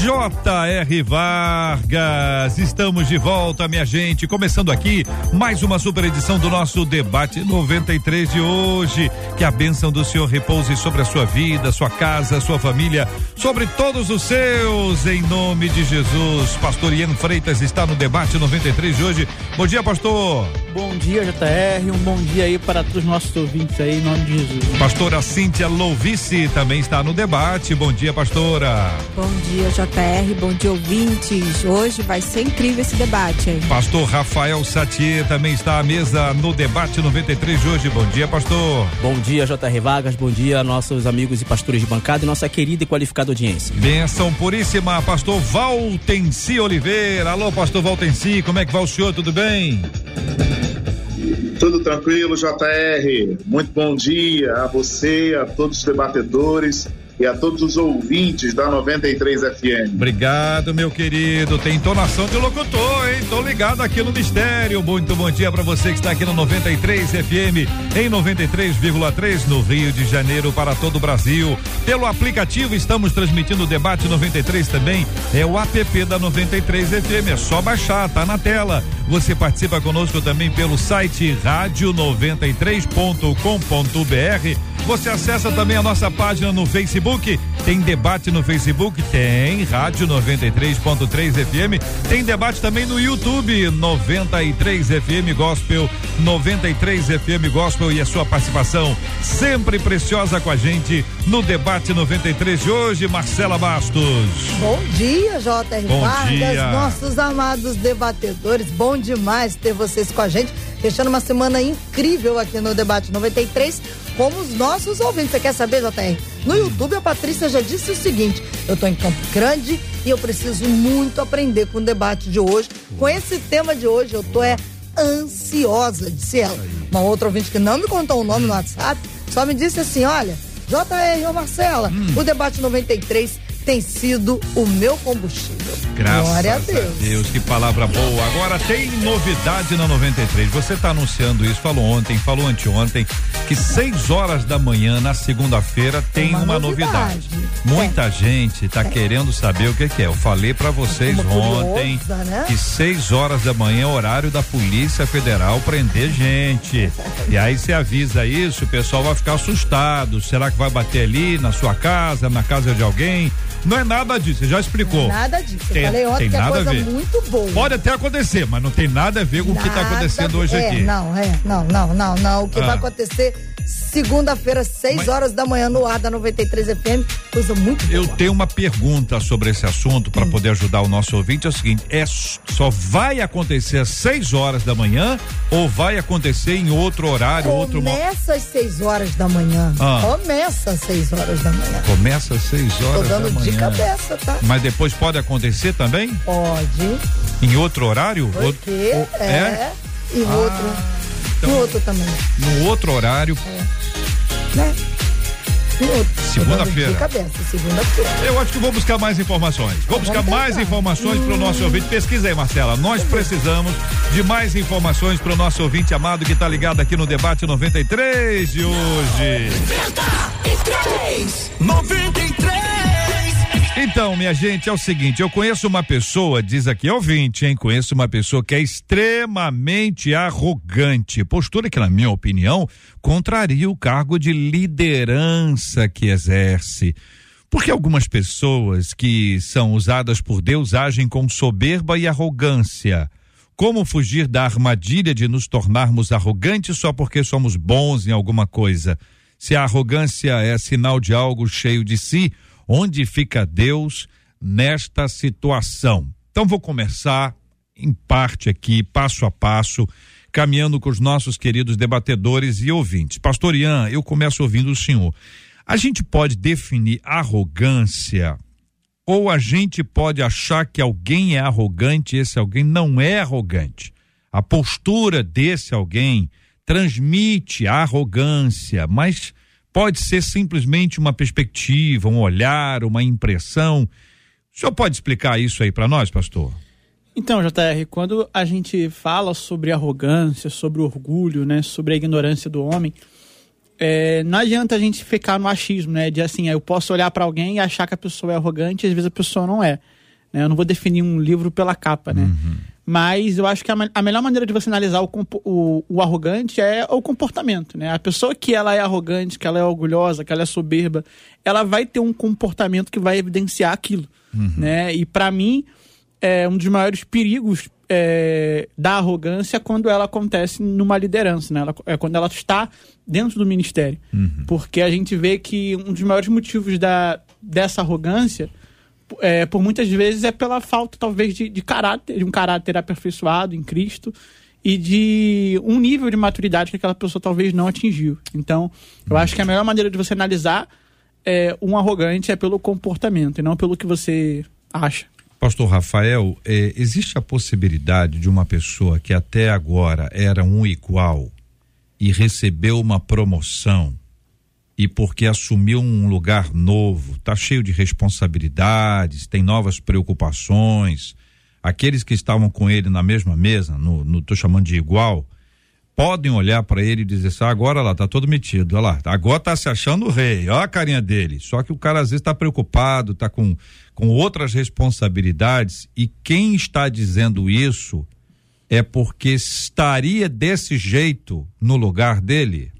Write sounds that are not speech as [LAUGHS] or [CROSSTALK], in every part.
J.R. Vargas, estamos de volta, minha gente. Começando aqui mais uma super edição do nosso debate 93 de hoje. Que a bênção do Senhor repouse sobre a sua vida, sua casa, sua família, sobre todos os seus, em nome de Jesus. Pastor Ian Freitas está no debate 93 de hoje. Bom dia, pastor. Bom dia, JR. Um bom dia aí para todos os nossos ouvintes aí, em nome de Jesus. Pastora Cíntia Louvice também está no debate. Bom dia, pastora. Bom dia, JR. Bom dia, ouvintes. Hoje vai ser incrível esse debate, hein? Pastor Rafael Satier também está à mesa no debate 93 de hoje. Bom dia, pastor. Bom dia, JR Vargas. Bom dia, nossos amigos e pastores de bancada e nossa querida e qualificada audiência. Benção puríssima, pastor Valtenci Oliveira. Alô, pastor Valtenci, como é que vai o senhor? Tudo bem? Tudo tranquilo, JR. Muito bom dia a você, a todos os debatedores e a todos os ouvintes da 93 FM. Obrigado, meu querido. Tem entonação de locutor, hein? Tô ligado aqui no mistério. Muito bom dia para você que está aqui no 93 FM, em 93,3 no Rio de Janeiro para todo o Brasil. Pelo aplicativo estamos transmitindo o debate 93 também. É o app da 93 FM. É só baixar, tá na tela. Você participa conosco também pelo site rádio93.com.br. Você acessa também a nossa página no Facebook. Tem debate no Facebook? Tem. Rádio 93.3 FM. Tem debate também no YouTube. 93 FM Gospel. 93 FM Gospel e a sua participação sempre preciosa com a gente no debate 93 de hoje. Marcela Bastos. Bom dia, J.R. Bom Vargas, dia. nossos amados debatedores. Bom demais ter vocês com a gente, fechando uma semana incrível aqui no Debate 93, como os nossos ouvintes. Você quer saber, JR? No YouTube, a Patrícia já disse o seguinte: eu tô em Campo Grande e eu preciso muito aprender com o debate de hoje. Com esse tema de hoje, eu tô é ansiosa, disse ela. Uma outra ouvinte que não me contou o nome no WhatsApp, só me disse assim: olha, JR ou Marcela, o debate 93 tem sido o meu combustível. Graças Glória a Deus. que palavra boa. Agora tem novidade na 93. Você está anunciando isso, falou ontem, falou anteontem, que 6 horas da manhã na segunda-feira tem uma, Uma novidade. novidade. Muita gente está querendo saber o que, que é. Eu falei para vocês curiosa, ontem né? que 6 horas da manhã é horário da Polícia Federal prender gente. E aí você avisa isso, o pessoal vai ficar assustado. Será que vai bater ali na sua casa, na casa de alguém? Não é nada disso, você já explicou. Nada disso. Eu Tem- falei ontem tem que é nada a coisa ver. muito boa. Pode até acontecer, mas não tem nada a ver com o que está Nada acontecendo hoje ver. aqui. É, não, é, não, não, não, não. O que Ah. vai acontecer segunda-feira, 6 Mas- horas da manhã, no ar da 93 FM, coisa muito boa. Eu tenho uma pergunta sobre esse assunto para poder ajudar o nosso ouvinte. É o seguinte: é só vai acontecer às 6 horas da manhã ou vai acontecer em outro horário, outro mo- Começa às 6 horas da manhã. Ah. Começa às 6 horas da manhã. Começa às 6 Tô horas da dando manhã. de cabeça, tá? Mas depois pode acontecer também? Pode. Em outro horário? Porque Outro- é. E Ah, outro. Então- E outro também. No outro horário. Né? Outro. Tô dando Segunda-feira. Segunda-feira. Eu acho que vou buscar mais informações. Vou buscar mais informações para o nosso ouvinte. Pesquisa aí, Marcela. Nós precisamos de mais informações para o nosso ouvinte amado que está ligado aqui no debate 93 de hoje. 93. Então, minha gente, é o seguinte, eu conheço uma pessoa, diz aqui ouvinte, hein? Conheço uma pessoa que é extremamente arrogante, postura que, na minha opinião, contraria o cargo de liderança que exerce. Porque algumas pessoas que são usadas por Deus agem com soberba e arrogância. Como fugir da armadilha de nos tornarmos arrogantes só porque somos bons em alguma coisa? Se a arrogância é sinal de algo cheio de si, onde fica Deus nesta situação? Então vou começar em parte aqui, passo a passo, caminhando com os nossos queridos debatedores e ouvintes. Pastor Ian, eu começo ouvindo o senhor. A gente pode definir arrogância ou a gente pode achar que alguém é arrogante e esse alguém não é arrogante? A postura desse alguém transmite arrogância, mas pode ser simplesmente uma perspectiva, um olhar, uma impressão. O senhor pode explicar isso aí para nós, pastor? Então, JR, quando a gente fala sobre arrogância, sobre orgulho, né, sobre a ignorância do homem, é, não adianta a gente ficar no achismo, né, de assim, eu posso olhar para alguém e achar que a pessoa é arrogante, e às vezes a pessoa não é. Né? Eu não vou definir um livro pela capa, né? Uhum. Mas eu acho que a, a, melhor maneira de você analisar o, o, o, arrogante é o comportamento, né? A pessoa que ela é arrogante, que ela é orgulhosa, que ela é soberba, ela vai ter um comportamento que vai evidenciar aquilo, uhum. né? E para mim, é um dos maiores perigos é, da arrogância é quando ela acontece numa liderança, né? Ela, é quando ela está dentro do ministério. Uhum. Porque a gente vê que um dos maiores motivos da, dessa arrogância, é, por muitas vezes, é pela falta, talvez, de, de caráter, de um caráter aperfeiçoado em Cristo e de um nível de maturidade que aquela pessoa talvez não atingiu. Então, eu acho que a melhor maneira de você analisar é, um arrogante é pelo comportamento e não pelo que você acha. Pastor Rafael, é, existe a possibilidade de uma pessoa que até agora era um igual e recebeu uma promoção e porque assumiu um lugar novo, está cheio de responsabilidades, tem novas preocupações, aqueles que estavam com ele na mesma mesa, no, no tô chamando de igual, podem olhar para ele e dizer assim, ah, agora lá tá todo metido, olha lá, agora tá se achando o rei, olha a carinha dele. Só que o cara às vezes está preocupado, tá com com outras responsabilidades e quem está dizendo isso é porque estaria desse jeito no lugar dele?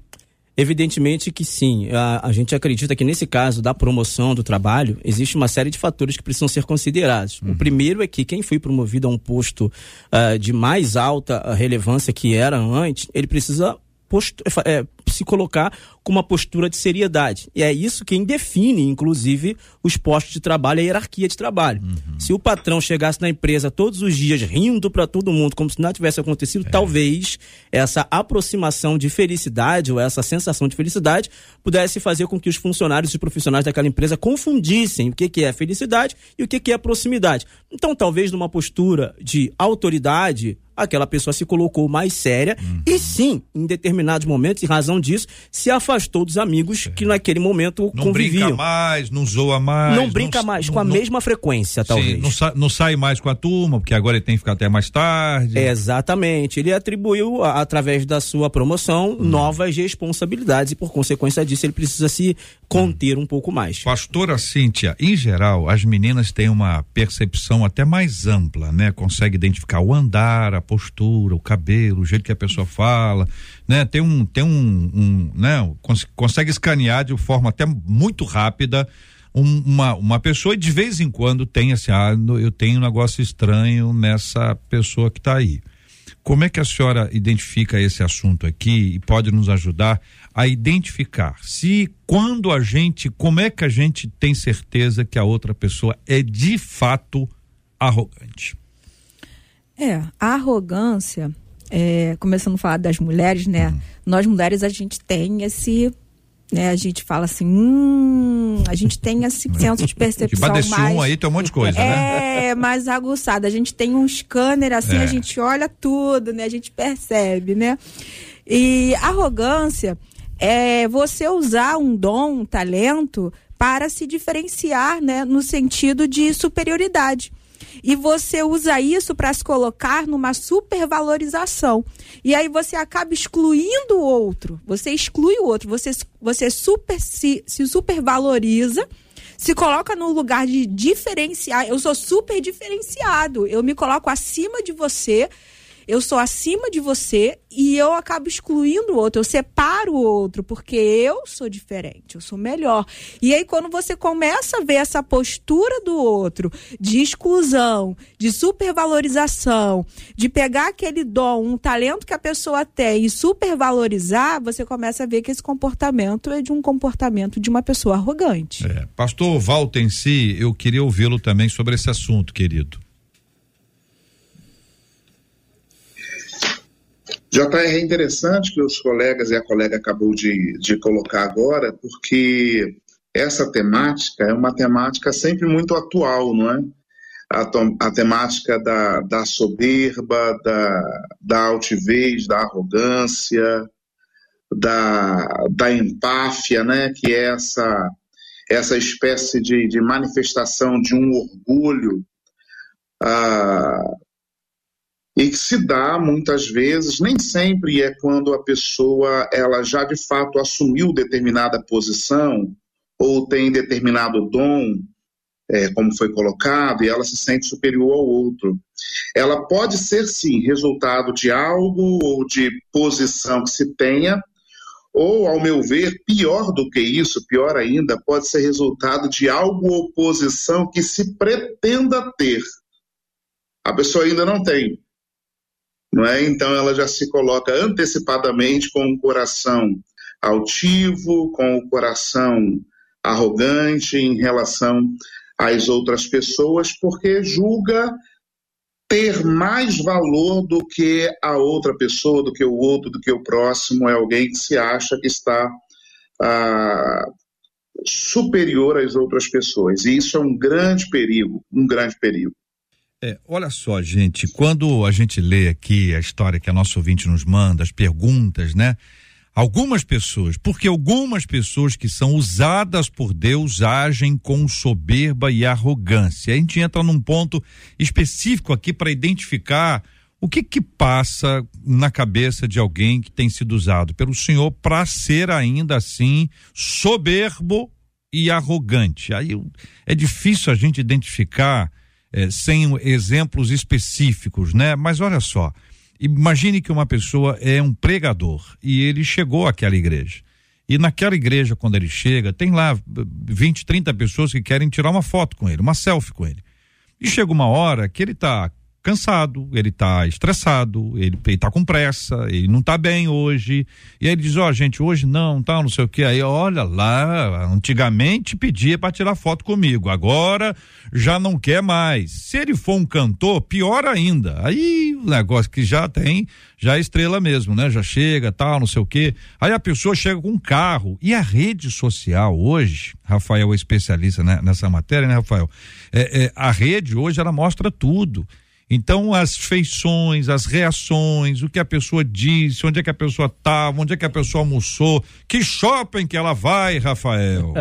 Evidentemente que sim. A, a, gente acredita que nesse caso da promoção do trabalho, existe uma série de fatores que precisam ser considerados. Uhum. O primeiro é que quem foi promovido a um posto uh, de mais alta relevância que era antes, ele precisa posto, é, se colocar com uma postura de seriedade. E é isso quem define, inclusive, os postos de trabalho e a hierarquia de trabalho. Uhum. Se o patrão chegasse na empresa todos os dias rindo para todo mundo, como se nada tivesse acontecido, é. talvez essa aproximação de felicidade ou essa sensação de felicidade pudesse fazer com que os funcionários e profissionais daquela empresa confundissem o que, que é felicidade e o que, que é proximidade. Então, talvez numa postura de autoridade, aquela pessoa se colocou mais séria uhum. e sim, em determinados momentos, em razão disso, se afastou dos amigos que naquele momento não conviviam. Não brinca mais, não zoa mais. Não brinca não, mais, não, com a mesma frequência, talvez. Sim, não, sa não, sai mais com a turma, porque agora ele tem que ficar até mais tarde. exatamente. Ele atribuiu, através da sua promoção, hum. novas responsabilidades e, por consequência disso, ele precisa se conter um pouco mais. Pastora Cíntia, em geral, as meninas têm uma percepção até mais ampla, né? Consegue identificar o andar, a postura, o cabelo, o jeito que a pessoa fala, né? Tem um, tem um, um né? Cons consegue escanear de forma até muito rápida um, uma, uma pessoa e de vez em quando tem assim, ah, eu tenho um negócio estranho nessa pessoa que está aí. Como é que a senhora identifica esse assunto aqui e pode nos ajudar a identificar se quando a gente, como é que a gente tem certeza que a outra pessoa é de fato arrogante? É, a arrogância é, começando a falar das mulheres, né? Uhum. Nós mulheres a gente tem esse né, a gente fala assim, hum, a gente tem esse [LAUGHS] senso de percepção tipo, mais... um aí tem um monte de coisa, é, né? É, mais aguçado. A gente tem um scanner assim, é. a gente olha tudo, né? A gente percebe, né? E arrogância é você usar um dom, um talento para se diferenciar, né, no sentido de superioridade e você usa isso para se colocar numa supervalorização. E aí você acaba excluindo o outro. Você exclui o outro, você, você super se, se supervaloriza se coloca no lugar de diferenciar. Eu sou super diferenciado. Eu me coloco acima de você eu sou acima de você e eu acabo excluindo o outro, eu separo o outro, porque eu sou diferente, eu sou melhor. E aí, quando você começa a ver essa postura do outro de exclusão, de supervalorização, de pegar aquele dom, um talento que a pessoa tem e supervalorizar, você começa a ver que esse comportamento é de um comportamento de uma pessoa arrogante. É. Pastor si, eu queria ouvi-lo também sobre esse assunto, querido. JR é interessante que os colegas e a colega acabou de, de colocar agora, porque essa temática é uma temática sempre muito atual, não é? A, a temática da, da soberba, da, da altivez, da arrogância, da, da empáfia, né? Que é essa, essa espécie de, de manifestação de um orgulho ah, e que se dá muitas vezes, nem sempre é quando a pessoa ela já de fato assumiu determinada posição ou tem determinado dom, é, como foi colocado, e ela se sente superior ao outro. Ela pode ser, sim, resultado de algo ou de posição que se tenha, ou, ao meu ver, pior do que isso, pior ainda, pode ser resultado de algo ou posição que se pretenda ter. A pessoa ainda não tem. Não é? Então ela já se coloca antecipadamente com o coração altivo, com o coração arrogante em relação às outras pessoas, porque julga ter mais valor do que a outra pessoa, do que o outro, do que o próximo, é alguém que se acha que está ah, superior às outras pessoas. E isso é um grande perigo, um grande perigo. É, olha só, gente, quando a gente lê aqui a história que a nossa ouvinte nos manda, as perguntas, né? Algumas pessoas, porque algumas pessoas que são usadas por Deus agem com soberba e arrogância. A gente entra num ponto específico aqui para identificar o que que passa na cabeça de alguém que tem sido usado pelo Senhor para ser ainda assim soberbo e arrogante. Aí é difícil a gente identificar eh, sem exemplos específicos, né? Mas olha só, Imagine que uma pessoa é um pregador e ele chegou àquela igreja. E naquela igreja, quando ele chega, tem lá 20, 30 pessoas que querem tirar uma foto com ele, uma selfie com ele. E chega uma hora que ele está cansado, ele está estressado, ele, está com pressa, ele não está bem hoje. E aí ele diz: Ó, oh, gente, hoje não, tá, não sei o que. Aí, olha lá, antigamente pedia para tirar foto comigo, agora já não quer mais. Se ele for um cantor, pior ainda. Aí o negócio que já tem, já é estrela mesmo, né? Já chega, tal, não sei o que. Aí a pessoa chega com um carro. E a rede social hoje, Rafael é especialista né, nessa matéria, né, Rafael? É, é, a rede hoje ela mostra tudo. Então, as feições, as reações, o que a pessoa disse, onde é que a pessoa estava, onde é que a pessoa almoçou, que shopping que ela vai, Rafael?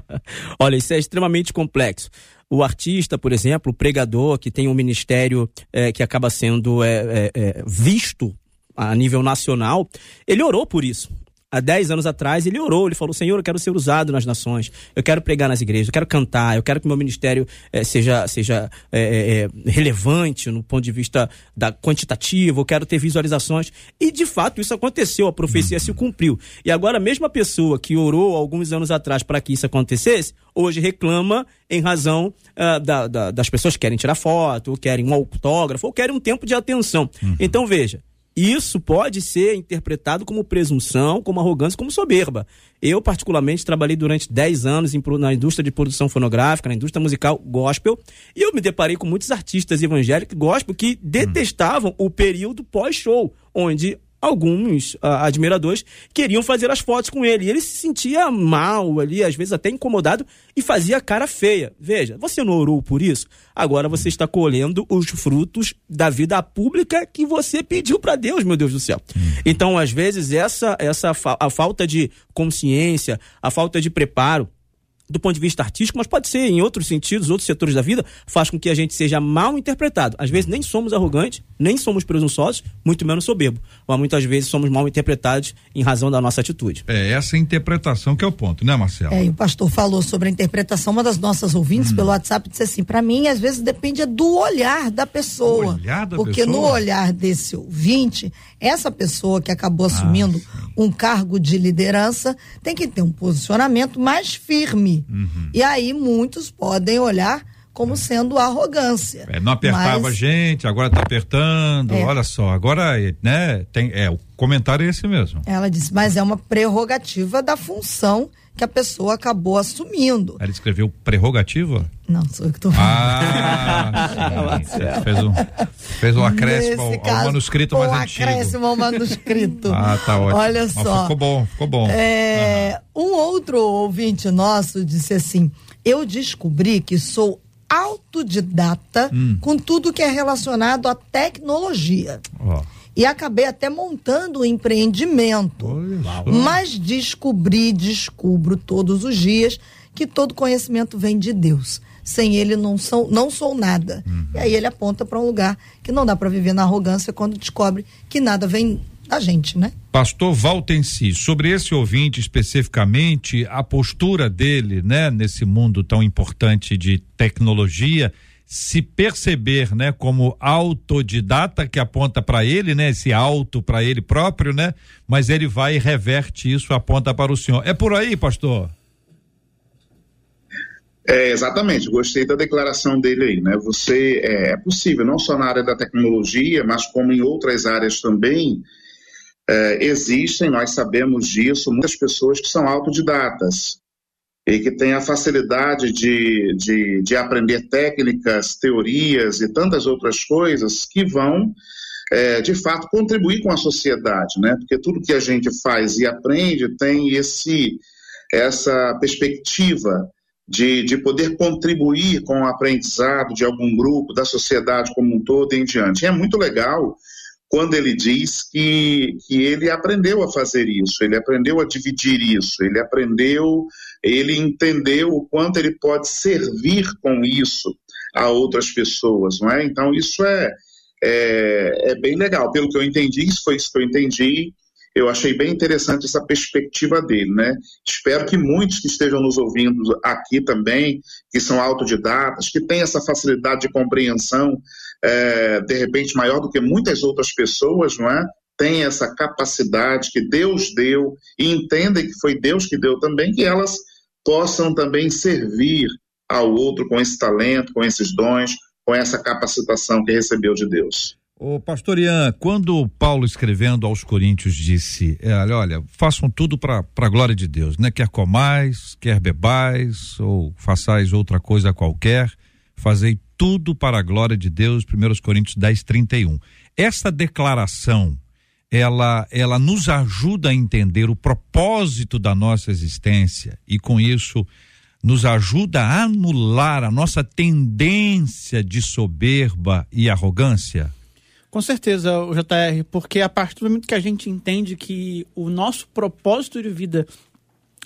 [LAUGHS] Olha, isso é extremamente complexo. O artista, por exemplo, o pregador, que tem um ministério é, que acaba sendo é, é, visto a nível nacional, ele orou por isso há 10 anos atrás, ele orou, ele falou: Senhor, eu quero ser usado nas nações, eu quero pregar nas igrejas, eu quero cantar, eu quero que meu ministério eh, seja, seja eh, eh, relevante no ponto de vista da quantitativo, eu quero ter visualizações. E de fato isso aconteceu, a profecia se cumpriu. E agora, a mesma pessoa que orou alguns anos atrás para que isso acontecesse, hoje reclama em razão uh, da, da, das pessoas que querem tirar foto, ou querem um autógrafo, ou querem um tempo de atenção. Uhum. Então, veja isso pode ser interpretado como presunção, como arrogância, como soberba. Eu, particularmente, trabalhei durante 10 anos em, na indústria de produção fonográfica, na indústria musical gospel, e eu me deparei com muitos artistas evangélicos gospel que detestavam hum. o período pós-show, onde alguns uh, admiradores queriam fazer as fotos com ele. E ele se sentia mal ali, às vezes até incomodado, e fazia cara feia. Veja, você não orou por isso? Agora você está colhendo os frutos da vida pública que você pediu para Deus, meu Deus do céu. Uhum. Então, às vezes, essa, essa a falta de consciência, a falta de preparo, do ponto de vista artístico, mas pode ser em outros sentidos, outros setores da vida, faz com que a gente seja mal interpretado. Às vezes nem somos arrogantes, nem somos presunçosos, muito menos soberbo. Mas muitas vezes somos mal interpretados em razão da nossa atitude. É essa interpretação que é o ponto, né, Marcelo? É, e o pastor falou sobre a interpretação. Uma das nossas ouvintes hum. pelo WhatsApp disse assim: para mim, às vezes depende do olhar da pessoa. O olhar da porque pessoa? no olhar desse ouvinte, essa pessoa que acabou assumindo ah, um cargo de liderança tem que ter um posicionamento mais firme. Uhum. E aí muitos podem olhar como sendo arrogância. É, não apertava mas... a gente, agora está apertando, é. olha só, agora, né, tem, é, o comentário é esse mesmo. Ela disse, mas é uma prerrogativa da função que a pessoa acabou assumindo. Ele escreveu prerrogativa? Não, sou eu que estou Ah, [LAUGHS] fez um, fez um acréscimo ao, ao, manuscrito mais um antigo. Um acréscimo ao manuscrito. [LAUGHS] ah, tá ótimo. Olha Mas só. ficou bom, ficou bom. É, uhum. Um outro ouvinte nosso disse assim: Eu descobri que sou autodidata hum. com tudo que é relacionado à tecnologia. Oh. E acabei até montando um empreendimento. Mas descobri, descubro todos os dias que todo conhecimento vem de Deus. Sem ele não sou, não sou nada. Uhum. E aí ele aponta para um lugar que não dá para viver na arrogância quando descobre que nada vem da gente, né? Pastor Valtensi, sobre esse ouvinte especificamente, a postura dele, né, nesse mundo tão importante de tecnologia, se perceber, né, como autodidata que aponta para ele, né, esse auto para ele próprio, né, mas ele vai e reverte isso, aponta para o senhor. É por aí, pastor? É, exatamente, gostei da declaração dele aí, né? Você é, é possível, não só na área da tecnologia, mas como em outras áreas também, é, existem, nós sabemos disso, muitas pessoas que são autodidatas e que têm a facilidade de, de, de aprender técnicas, teorias e tantas outras coisas que vão, é, de fato, contribuir com a sociedade, né? Porque tudo que a gente faz e aprende tem esse, essa perspectiva de, de poder contribuir com o aprendizado de algum grupo, da sociedade como um todo e em diante. E é muito legal quando ele diz que, que ele aprendeu a fazer isso, ele aprendeu a dividir isso, ele aprendeu, ele entendeu o quanto ele pode servir com isso a outras pessoas, não é? Então isso é, é, é bem legal. Pelo que eu entendi, isso foi isso que eu entendi. Eu achei bem interessante essa perspectiva dele, né? Espero que muitos que estejam nos ouvindo aqui também, que são autodidatas, que têm essa facilidade de compreensão é, de repente maior do que muitas outras pessoas, não é? Tem essa capacidade que Deus deu e entendem que foi Deus que deu também, que elas possam também servir ao outro com esse talento, com esses dons, com essa capacitação que recebeu de Deus. O pastor Ian, quando Paulo escrevendo aos Coríntios disse, é, olha, façam tudo para a glória de Deus, né? Quer comais, quer bebais, ou façais outra coisa qualquer, fazei tudo para a glória de Deus, 1 Coríntios 10, 31. Essa declaração, ela, ela nos ajuda a entender o propósito da nossa existência e com isso nos ajuda a anular a nossa tendência de soberba e arrogância? Com certeza, JR, porque a partir do momento que a gente entende que o nosso propósito de vida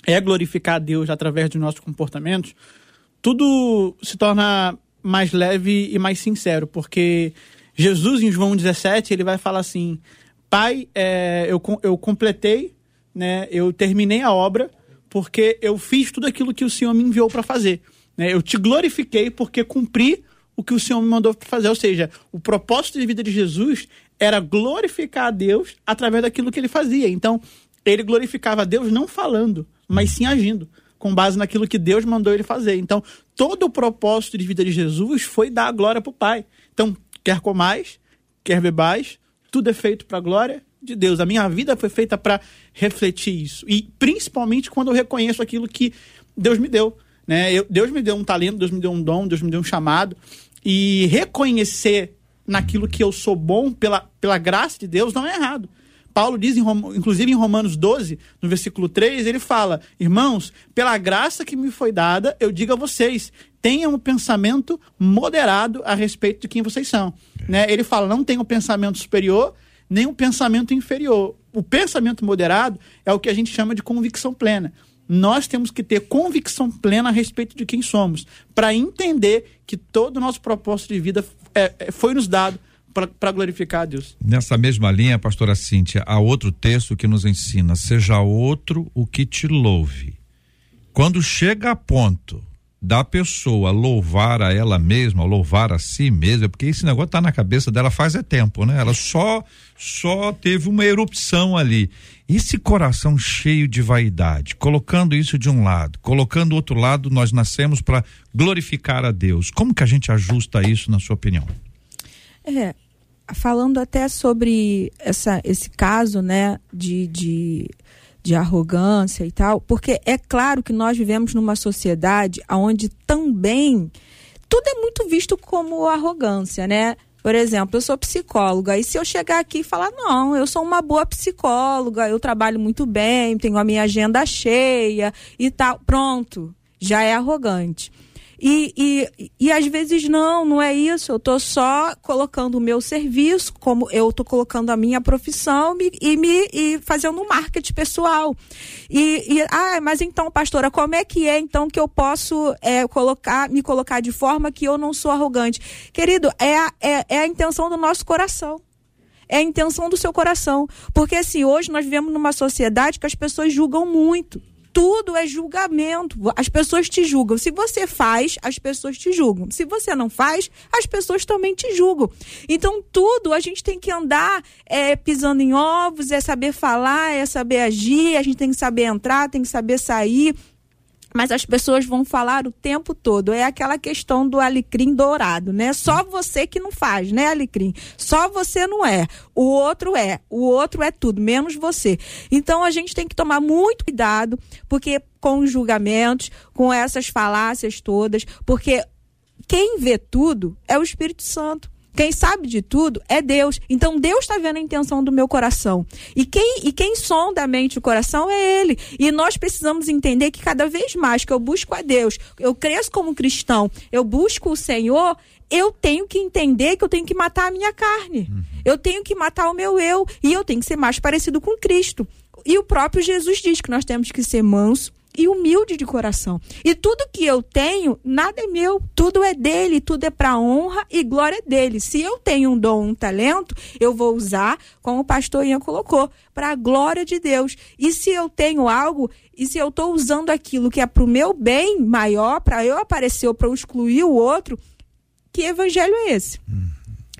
é glorificar a Deus através dos nossos comportamentos, tudo se torna mais leve e mais sincero, porque Jesus, em João 17, ele vai falar assim: Pai, é, eu, eu completei, né, eu terminei a obra, porque eu fiz tudo aquilo que o Senhor me enviou para fazer. Né? Eu te glorifiquei porque cumpri o que o Senhor me mandou fazer. Ou seja, o propósito de vida de Jesus era glorificar a Deus através daquilo que ele fazia. Então, ele glorificava a Deus não falando, mas sim agindo com base naquilo que Deus mandou ele fazer. Então, todo o propósito de vida de Jesus foi dar a glória para o Pai. Então, quer comais, quer bebais, tudo é feito para a glória de Deus. A minha vida foi feita para refletir isso. E principalmente quando eu reconheço aquilo que Deus me deu. Né? Eu, Deus me deu um talento, Deus me deu um dom, Deus me deu um chamado. E reconhecer naquilo que eu sou bom pela, pela graça de Deus não é errado. Paulo diz, em, inclusive em Romanos 12, no versículo 3, ele fala: Irmãos, pela graça que me foi dada, eu digo a vocês, tenham um pensamento moderado a respeito de quem vocês são. É. Né? Ele fala: não tenham um pensamento superior, nem um pensamento inferior. O pensamento moderado é o que a gente chama de convicção plena. Nós temos que ter convicção plena a respeito de quem somos, para entender que todo o nosso propósito de vida é, é, foi nos dado para glorificar a Deus. Nessa mesma linha, pastora Cíntia, há outro texto que nos ensina: seja outro o que te louve. Quando chega a ponto da pessoa louvar a ela mesma, louvar a si mesma, porque esse negócio está na cabeça dela faz é tempo, né? Ela só só teve uma erupção ali. Esse coração cheio de vaidade, colocando isso de um lado, colocando o outro lado, nós nascemos para glorificar a Deus. Como que a gente ajusta isso na sua opinião? É, falando até sobre essa, esse caso, né, de, de, de arrogância e tal, porque é claro que nós vivemos numa sociedade onde também tudo é muito visto como arrogância, né? Por exemplo, eu sou psicóloga, e se eu chegar aqui e falar, não, eu sou uma boa psicóloga, eu trabalho muito bem, tenho a minha agenda cheia e tal, pronto, já é arrogante. E, e, e às vezes não, não é isso. Eu estou só colocando o meu serviço, como eu estou colocando a minha profissão e, e me e fazendo um marketing pessoal. E, e, ah, mas então, pastora, como é que é então que eu posso é, colocar, me colocar de forma que eu não sou arrogante? Querido, é é, é a intenção do nosso coração é a intenção do seu coração. Porque assim, hoje nós vivemos numa sociedade que as pessoas julgam muito tudo é julgamento. As pessoas te julgam. Se você faz, as pessoas te julgam. Se você não faz, as pessoas também te julgam. Então, tudo a gente tem que andar é, pisando em ovos, é saber falar, é saber agir, a gente tem que saber entrar, tem que saber sair mas as pessoas vão falar o tempo todo. É aquela questão do alecrim dourado, né? Só você que não faz, né, alecrim? Só você não é. O outro é. O outro é tudo, menos você. Então a gente tem que tomar muito cuidado, porque com os julgamentos, com essas falácias todas, porque quem vê tudo é o Espírito Santo. Quem sabe de tudo é Deus. Então Deus está vendo a intenção do meu coração. E quem, e quem sonda a mente e o coração é Ele. E nós precisamos entender que cada vez mais que eu busco a Deus, eu cresço como cristão, eu busco o Senhor, eu tenho que entender que eu tenho que matar a minha carne. Uhum. Eu tenho que matar o meu eu. E eu tenho que ser mais parecido com Cristo. E o próprio Jesus diz que nós temos que ser manso, e humilde de coração. E tudo que eu tenho, nada é meu, tudo é dele, tudo é para honra e glória dele. Se eu tenho um dom, um talento, eu vou usar, como o pastor Ian colocou, para a glória de Deus. E se eu tenho algo, e se eu estou usando aquilo que é para o meu bem maior, para eu aparecer ou para eu excluir o outro, que evangelho é esse? Uhum.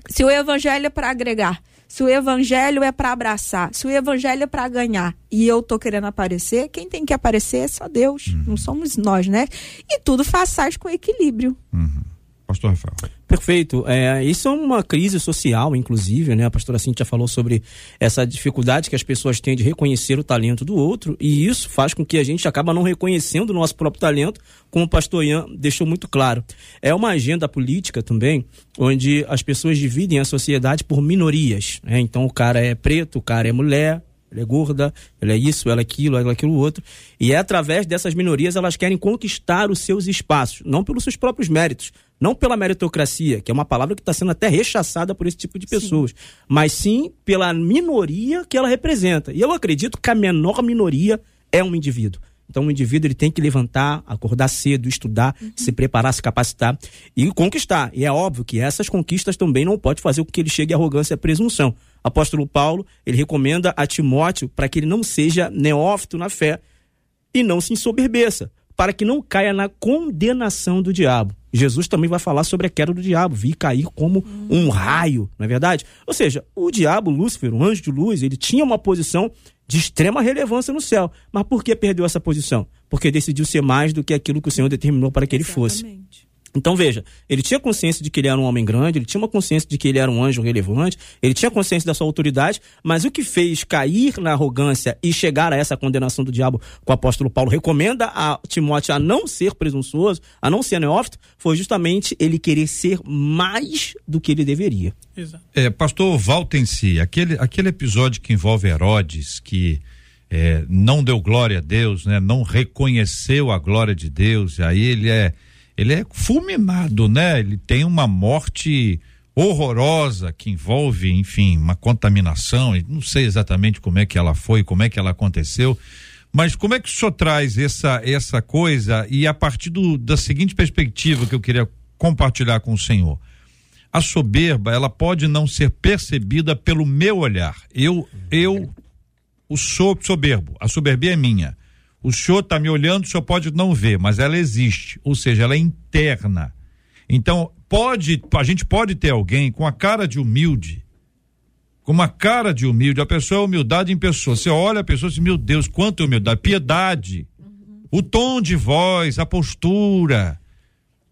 Se o evangelho é para agregar, se o evangelho é para abraçar, se o evangelho é para ganhar e eu tô querendo aparecer, quem tem que aparecer é só Deus, uhum. não somos nós, né? E tudo façais com equilíbrio. Uhum. Pastor Rafael. Perfeito. É, isso é uma crise social, inclusive, né? A pastora Cintia falou sobre essa dificuldade que as pessoas têm de reconhecer o talento do outro, e isso faz com que a gente acaba não reconhecendo o nosso próprio talento, como o pastor Ian deixou muito claro. É uma agenda política também, onde as pessoas dividem a sociedade por minorias. Né? Então o cara é preto, o cara é mulher, ela é gorda, ela é isso, ela é aquilo, ela é aquilo outro. E é através dessas minorias elas querem conquistar os seus espaços, não pelos seus próprios méritos, não pela meritocracia, que é uma palavra que está sendo até rechaçada por esse tipo de pessoas, sim. mas sim pela minoria que ela representa. E eu acredito que a menor minoria é um indivíduo. Então, o indivíduo ele tem que levantar, acordar cedo, estudar, uhum. se preparar, se capacitar e conquistar. E é óbvio que essas conquistas também não pode fazer com que ele chegue à arrogância e à presunção. Apóstolo Paulo, ele recomenda a Timóteo para que ele não seja neófito na fé e não se ensoberbeça, para que não caia na condenação do diabo. Jesus também vai falar sobre a queda do diabo, vir cair como um raio, não é verdade? Ou seja, o diabo, Lúcifer, um anjo de luz, ele tinha uma posição de extrema relevância no céu. Mas por que perdeu essa posição? Porque decidiu ser mais do que aquilo que o Senhor determinou para que ele fosse. Então veja, ele tinha consciência de que ele era um homem grande, ele tinha uma consciência de que ele era um anjo relevante, ele tinha consciência da sua autoridade, mas o que fez cair na arrogância e chegar a essa condenação do diabo, que o apóstolo Paulo recomenda a Timóteo a não ser presunçoso, a não ser neófito, foi justamente ele querer ser mais do que ele deveria. Exato. É, pastor Valtensi, aquele, aquele episódio que envolve Herodes, que é, não deu glória a Deus, né? não reconheceu a glória de Deus, aí ele é ele é fulminado, né? Ele tem uma morte horrorosa que envolve, enfim, uma contaminação, não sei exatamente como é que ela foi, como é que ela aconteceu, mas como é que o senhor traz essa essa coisa e a partir do, da seguinte perspectiva que eu queria compartilhar com o senhor. A soberba, ela pode não ser percebida pelo meu olhar. Eu eu o sou soberbo, a soberbia é minha. O senhor está me olhando, o senhor pode não ver, mas ela existe, ou seja, ela é interna. Então, pode, a gente pode ter alguém com a cara de humilde, com uma cara de humilde, a pessoa é humildade em pessoa. Você olha a pessoa e diz, meu Deus, quanta humildade, piedade, uhum. o tom de voz, a postura.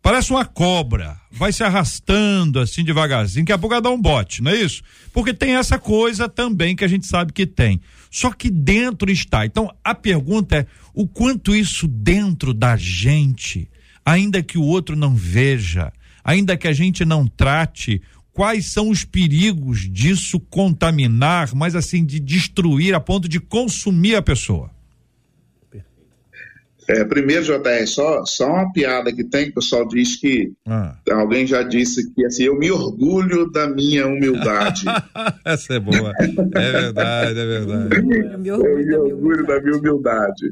Parece uma cobra, vai se arrastando assim devagarzinho, daqui a pouco dar um bote, não é isso? Porque tem essa coisa também que a gente sabe que tem. Só que dentro está. Então a pergunta é o quanto isso dentro da gente, ainda que o outro não veja, ainda que a gente não trate, quais são os perigos disso contaminar, mas assim de destruir a ponto de consumir a pessoa? É, primeiro, JR, só, só uma piada que tem, o pessoal diz que ah. alguém já disse que assim, eu me orgulho da minha humildade. [LAUGHS] Essa é boa. É verdade, é verdade. eu me orgulho, da minha humildade.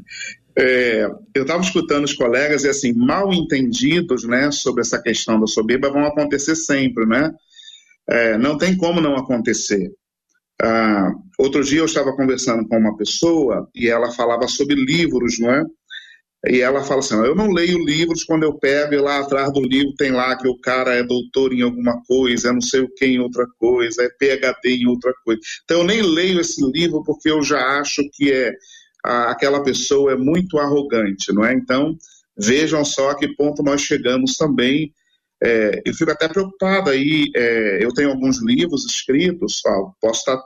É, eu estava escutando os colegas e assim, mal entendidos né, sobre essa questão da soberba vão acontecer sempre, né? É, não tem como não acontecer. Ah, outro dia eu estava conversando com uma pessoa e ela falava sobre livros, não é? E ela fala assim: eu não leio livros quando eu pego e lá atrás do livro tem lá que o cara é doutor em alguma coisa, é não sei o que em outra coisa, é PhD em outra coisa. Então eu nem leio esse livro porque eu já acho que é a, aquela pessoa é muito arrogante, não é? Então vejam só a que ponto nós chegamos também. É, eu fico até preocupado aí. É, eu tenho alguns livros escritos, ó, posso estar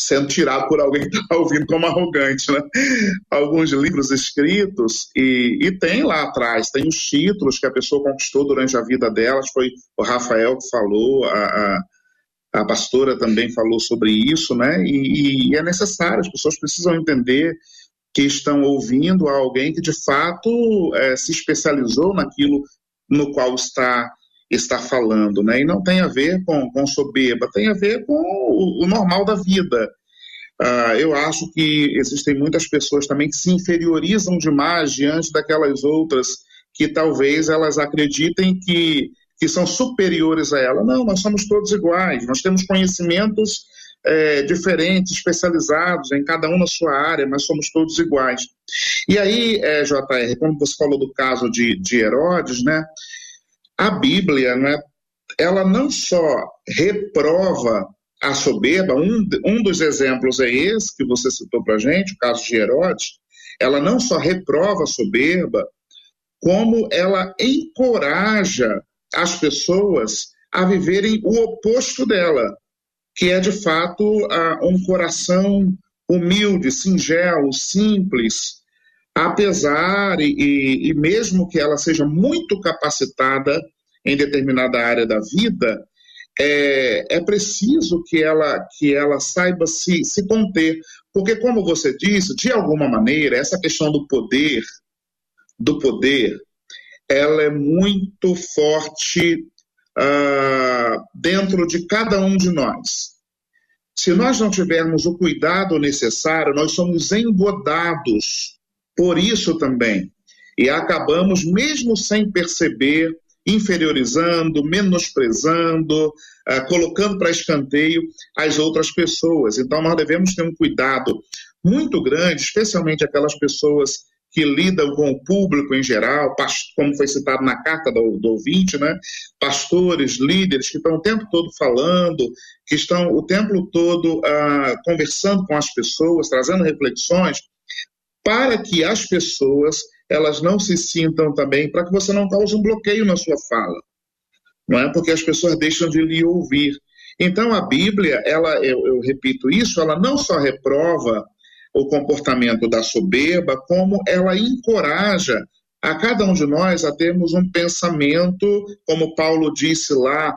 sendo tirado por alguém que está [LAUGHS] ouvindo como arrogante, né? Alguns livros escritos e, e tem lá atrás, tem os títulos que a pessoa conquistou durante a vida delas, foi o Rafael que falou, a, a, a pastora também falou sobre isso, né? E, e, é necessário, as pessoas precisam entender que estão ouvindo alguém que de fato é, se especializou naquilo no qual está está falando, né? E não tem a ver com, com soberba, tem a ver com o, o normal da vida. Uh, eu acho que existem muitas pessoas também que se inferiorizam demais diante daquelas outras que talvez elas acreditem que, que são superiores a ela. Não, nós somos todos iguais, nós temos conhecimentos é, diferentes, especializados, em cada um na sua área, mas somos todos iguais. E aí, é, JR, como você falou do caso de, de Herodes, né? A Bíblia, né, ela não só reprova a soberba, um, um dos exemplos é esse que você citou para gente, o caso de Herodes, ela não só reprova a soberba, como ela encoraja as pessoas a viverem o oposto dela, que é de fato um coração humilde, singelo, simples, apesar e, e mesmo que ela seja muito capacitada em determinada área da vida, é, é preciso que ela, que ela saiba se, se conter. Porque, como você disse, de alguma maneira, essa questão do poder, do poder, ela é muito forte uh, dentro de cada um de nós. Se nós não tivermos o cuidado necessário, nós somos engodados por isso também. E acabamos, mesmo sem perceber, inferiorizando, menosprezando, uh, colocando para escanteio as outras pessoas. Então, nós devemos ter um cuidado muito grande, especialmente aquelas pessoas que lidam com o público em geral, como foi citado na carta do, do ouvinte, né? pastores, líderes que estão o tempo todo falando, que estão o tempo todo uh, conversando com as pessoas, trazendo reflexões para que as pessoas elas não se sintam também, para que você não cause um bloqueio na sua fala, não é? Porque as pessoas deixam de lhe ouvir. Então a Bíblia, ela, eu, eu repito isso, ela não só reprova o comportamento da soberba, como ela encoraja a cada um de nós a termos um pensamento, como Paulo disse lá,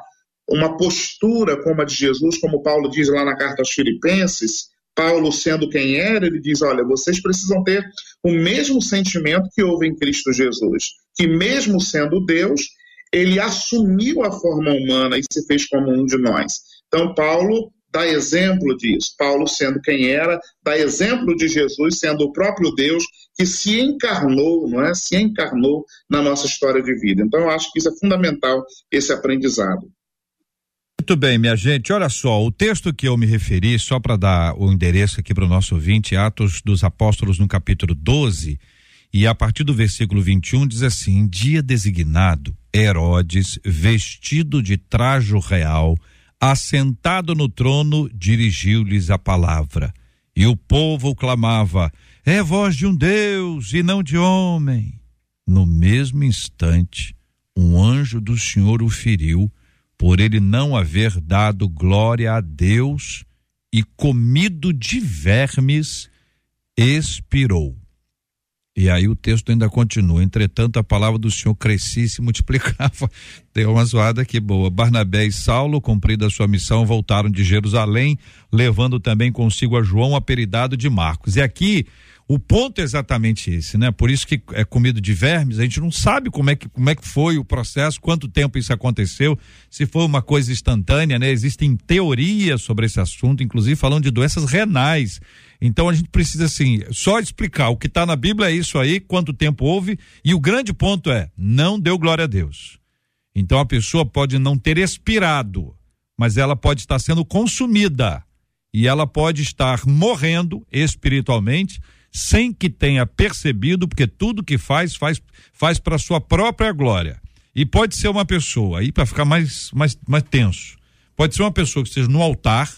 uma postura como a de Jesus, como Paulo diz lá na carta aos Filipenses, Paulo, sendo quem era, ele diz: olha, vocês precisam ter o mesmo sentimento que houve em Cristo Jesus, que mesmo sendo Deus, ele assumiu a forma humana e se fez como um de nós. Então, Paulo dá exemplo disso. Paulo, sendo quem era, dá exemplo de Jesus, sendo o próprio Deus que se encarnou, não é? Se encarnou na nossa história de vida. Então, eu acho que isso é fundamental, esse aprendizado. Muito bem, minha gente. Olha só, o texto que eu me referi, só para dar o endereço aqui para o nosso ouvinte, Atos dos Apóstolos, no capítulo 12, e a partir do versículo 21 diz assim: Dia designado, Herodes, vestido de trajo real, assentado no trono, dirigiu-lhes a palavra. E o povo clamava: É voz de um Deus e não de homem. No mesmo instante, um anjo do Senhor o feriu, por ele não haver dado glória a Deus e comido de vermes, expirou. E aí o texto ainda continua. Entretanto, a palavra do Senhor crescia e se multiplicava. [LAUGHS] Tem uma zoada aqui boa. Barnabé e Saulo, cumprida a sua missão, voltaram de Jerusalém, levando também consigo a João, apelidado de Marcos. E aqui o ponto é exatamente esse, né? Por isso que é comido de vermes, a gente não sabe como é que, como é que foi o processo, quanto tempo isso aconteceu, se foi uma coisa instantânea, né? Existem teorias sobre esse assunto, inclusive falando de doenças renais. Então a gente precisa, assim, só explicar o que está na Bíblia é isso aí, quanto tempo houve, e o grande ponto é: não deu glória a Deus. Então a pessoa pode não ter expirado, mas ela pode estar sendo consumida e ela pode estar morrendo espiritualmente sem que tenha percebido, porque tudo que faz, faz, faz para sua própria glória. E pode ser uma pessoa, aí para ficar mais, mais, mais tenso, pode ser uma pessoa que esteja no altar,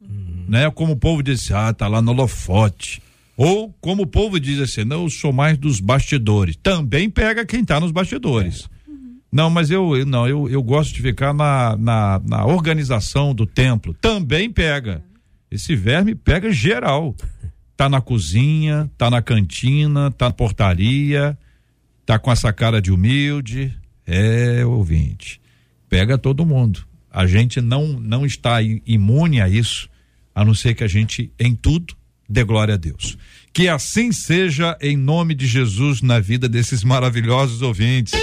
uhum. né? Como o povo diz, ah, tá lá no holofote. Ou como o povo diz assim, não, eu sou mais dos bastidores. Também pega quem está nos bastidores. Uhum. Não, mas eu, eu, não, eu, eu gosto de ficar na, na, na organização do templo. Também pega. Esse verme pega geral [LAUGHS] tá na cozinha, tá na cantina, tá na portaria, tá com essa cara de humilde. É, ouvinte, pega todo mundo. A gente não não está imune a isso, a não ser que a gente em tudo dê glória a Deus. Que assim seja em nome de Jesus na vida desses maravilhosos ouvintes.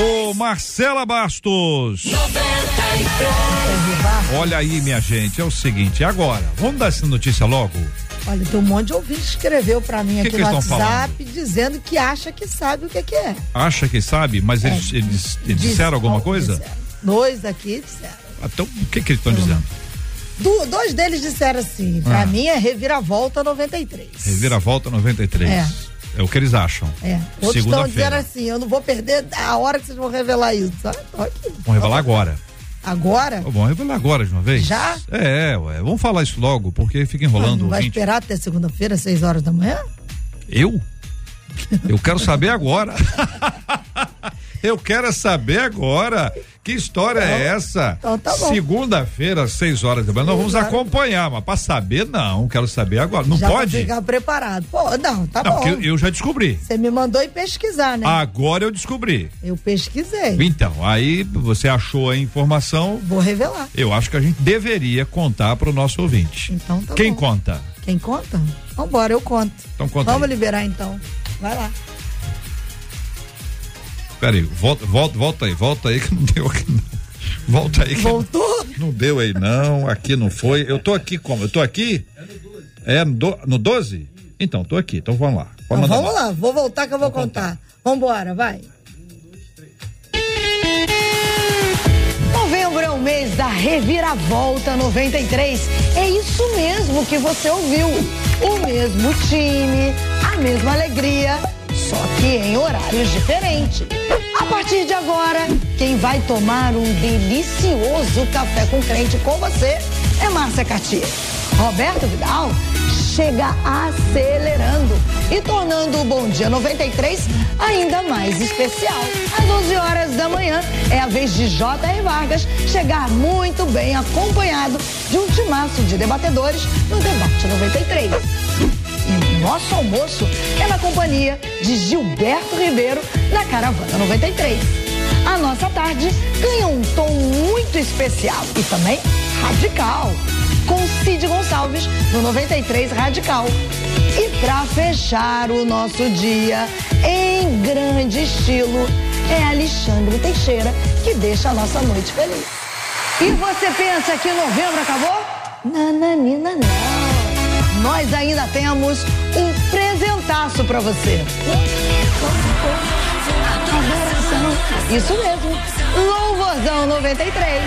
Ô Marcela Bastos. 93. Olha aí, minha gente, é o seguinte, agora, vamos dar essa notícia logo? Olha, tem um monte de ouvinte que escreveu para mim que aqui que no WhatsApp dizendo que acha que sabe o que, que é. Acha que sabe, mas é, eles, eles, eles disseram alguma coisa? Disseram. Dois aqui disseram. Então, o que, que eles estão dizendo? Do, dois deles disseram assim, pra ah. mim é Reviravolta 93. Reviravolta 93. É. É o que eles acham. É. Outros estão dizendo assim, eu não vou perder a hora que vocês vão revelar isso. Sabe? Vão revelar agora. Agora? Bom, revelar agora de uma vez. Já? É, ué. Vamos falar isso logo, porque fica enrolando. Não vai esperar até segunda-feira, seis horas da manhã? Eu? Eu quero saber agora. [LAUGHS] Eu quero saber agora. Que história então, é essa? Então tá Segunda-feira, às 6 horas da manhã, nós vamos acompanhar, mas para saber, não, quero saber agora. Não já pode? ficar preparado. Pô, não, tá não, bom. Eu, eu já descobri. Você me mandou ir pesquisar, né? Agora eu descobri. Eu pesquisei. Então, aí você achou a informação. Vou revelar. Eu acho que a gente deveria contar para o nosso ouvinte. Então tá Quem bom. conta? Quem conta? Vambora, eu conto. Então conta Vamos aí. liberar então. Vai lá. Peraí, volta, volta, volta aí, volta aí que não deu aqui não. Volta aí. Que Voltou? Não, não deu aí não, aqui não foi. Eu tô aqui como? Eu tô aqui? É no 12? É no 12? Então, tô aqui, então vamos lá. Então, vamos lá, vou voltar que eu vou, vou contar. contar. Vambora, vai. Novembro é o mês da Reviravolta 93. É isso mesmo que você ouviu. O mesmo time, a mesma alegria só que em horários diferentes. A partir de agora, quem vai tomar um delicioso café com crente com você é Márcia Cartier. Roberto Vidal chega acelerando e tornando o Bom Dia 93 ainda mais especial. Às 11 horas da manhã é a vez de J.R. Vargas chegar muito bem acompanhado de um timaço de debatedores no Debate 93. Nosso almoço é na companhia de Gilberto Ribeiro, da Caravana 93. A nossa tarde ganha um tom muito especial e também radical, com Cid Gonçalves, no 93 Radical. E para fechar o nosso dia em grande estilo, é Alexandre Teixeira que deixa a nossa noite feliz. E você pensa que novembro acabou? Nananina, não nós ainda temos um presentaço para você. Isso mesmo, Louvorzão 93.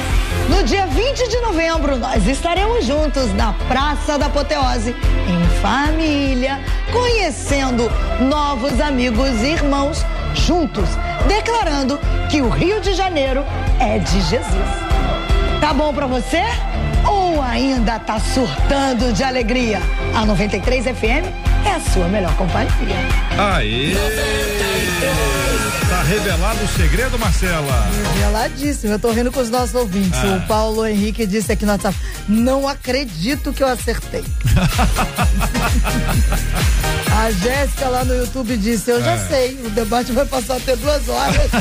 No dia 20 de novembro, nós estaremos juntos na Praça da Apoteose, em família, conhecendo novos amigos e irmãos, juntos, declarando que o Rio de Janeiro é de Jesus. Tá bom para você? Ainda tá surtando de alegria? A 93 FM é a sua melhor companhia. Aê! Tá revelado o segredo, Marcela? Reveladíssimo. Eu tô rindo com os nossos ouvintes. Ah. O Paulo Henrique disse aqui no WhatsApp: Não acredito que eu acertei. [LAUGHS] a Jéssica lá no YouTube disse: Eu já É. sei, o debate vai passar até duas horas. [LAUGHS]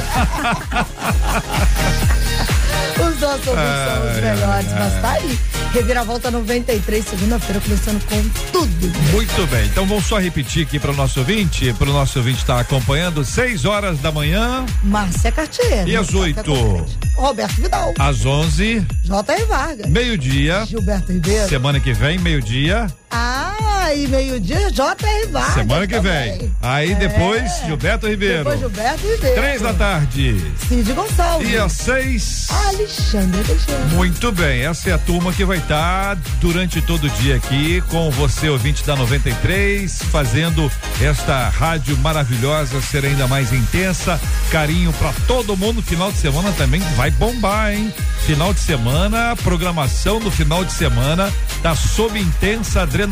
Os nossos ouvintes são os melhores, mas tá aí. Reviravolta 93, segunda-feira, começando com tudo. Muito bem, então vamos só repetir aqui para o nosso ouvinte, para o nosso ouvinte estar acompanhando, 6 horas da manhã, Márcia Cartier. E às no Café oito? com Leite. Roberto Vidal. às 11, J.R. Vargas. meio-dia, Gilberto Ribeiro. semana que vem, meio-dia, Ah, e meio-dia, J.R. Vargas. semana que também. vem. Aí É. depois, Gilberto Ribeiro. Depois Gilberto Ribeiro. Três da tarde. Cid Gonçalves. E às seis. Alexandre Teixeira. Muito bem, essa é a turma que vai estar durante todo o dia aqui com você, ouvinte da 93, fazendo esta rádio maravilhosa ser ainda mais intensa. Carinho pra todo mundo. Final de semana também vai bombar, hein? Final de semana, programação do final de semana tá sob intensa adrenalina.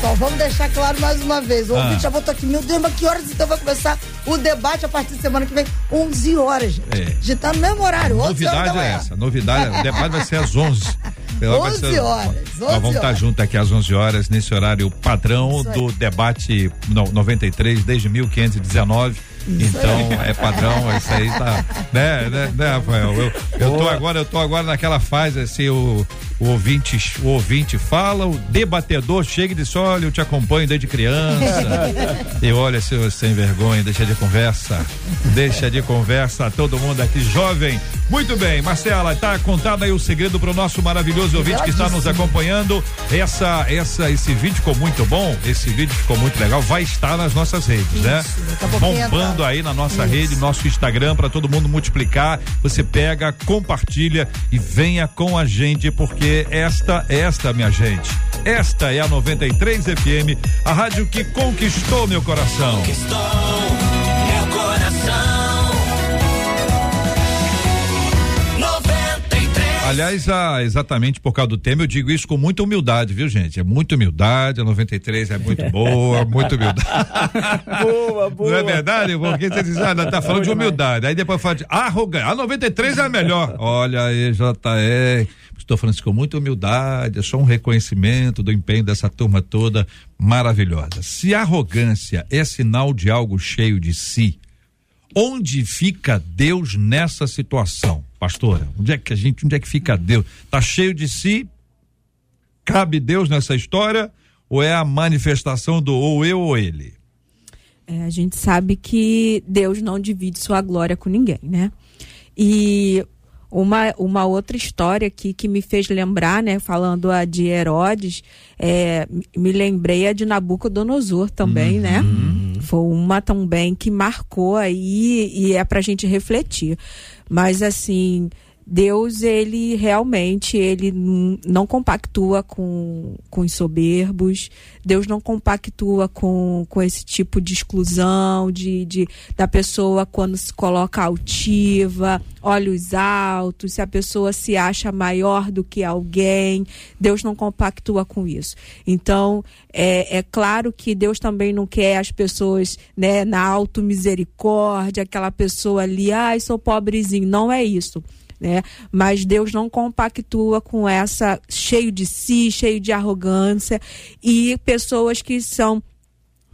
Só vamos deixar claro mais uma vez. O Ah. ouvinte já botou aqui, meu Deus, mas que horas então vai começar o debate a partir de semana que vem? 11 horas, gente. É. Já tá no mesmo horário. 11 horas da Novidade é essa. Novidade, o debate vai ser às 11. Ela vai 11 horas, Nós 11 vamos estar horas. juntos aqui às 11 horas, nesse horário padrão do debate no- 93, desde 1519. Então, é padrão, isso aí tá. Né, né, né, Rafael? Eu, eu tô agora, eu tô agora naquela fase assim, o, o ouvinte, o ouvinte fala, o debatedor chega e diz: olha, eu te acompanho desde criança. [LAUGHS] e olha, seu sem vergonha, deixa de conversa. Deixa de conversa, todo mundo aqui jovem. Muito bem, Marcela, tá contado aí o segredo pro nosso maravilhoso ouvinte que está nos acompanhando. Essa, essa, esse vídeo ficou muito bom, esse vídeo ficou muito legal, vai estar nas nossas redes, né? a pouquinho Bombando aí na nossa Isso. rede, nosso Instagram, para todo mundo multiplicar. Você pega, compartilha e venha com a gente, porque esta, esta, minha gente, esta é a 93 FM, a rádio que conquistou meu coração. Meu Aliás, ah, exatamente por causa do tema, eu digo isso com muita humildade, viu, gente? É muita humildade, a 93 é muito [LAUGHS] boa, muita humildade. [LAUGHS] Boa, boa. Não é verdade? Porque você diz, ah, tá falando de humildade. Aí depois fala de arrogância. A 93 é a melhor. Olha aí, JR. Estou falando isso com muita humildade, é só um reconhecimento do empenho dessa turma toda maravilhosa. Se arrogância é sinal de algo cheio de si, onde fica Deus nessa situação, pastora? Onde é que a gente, onde é que fica Deus? Tá cheio de si? Cabe Deus nessa história? Ou é a manifestação do ou eu ou ele? É, a gente sabe que Deus não divide sua glória com ninguém, né? E uma, uma outra história aqui que me fez lembrar, né? Falando a de Herodes, é, me lembrei a de Nabucodonosor também, né? Foi uma também que marcou aí e é pra gente refletir. Mas assim, Deus, ele realmente, ele não compactua com, com os soberbos, Deus não compactua com, com esse tipo de exclusão, de, de da pessoa quando se coloca altiva, olhos altos, se a pessoa se acha maior do que alguém, Deus não compactua com isso. Então, é, é claro que Deus também não quer as pessoas né, na auto-misericórdia, aquela pessoa ali, ai, sou pobrezinho. Não é isso né? Mas Deus não compactua com essa cheio de si, cheio de arrogância e pessoas que são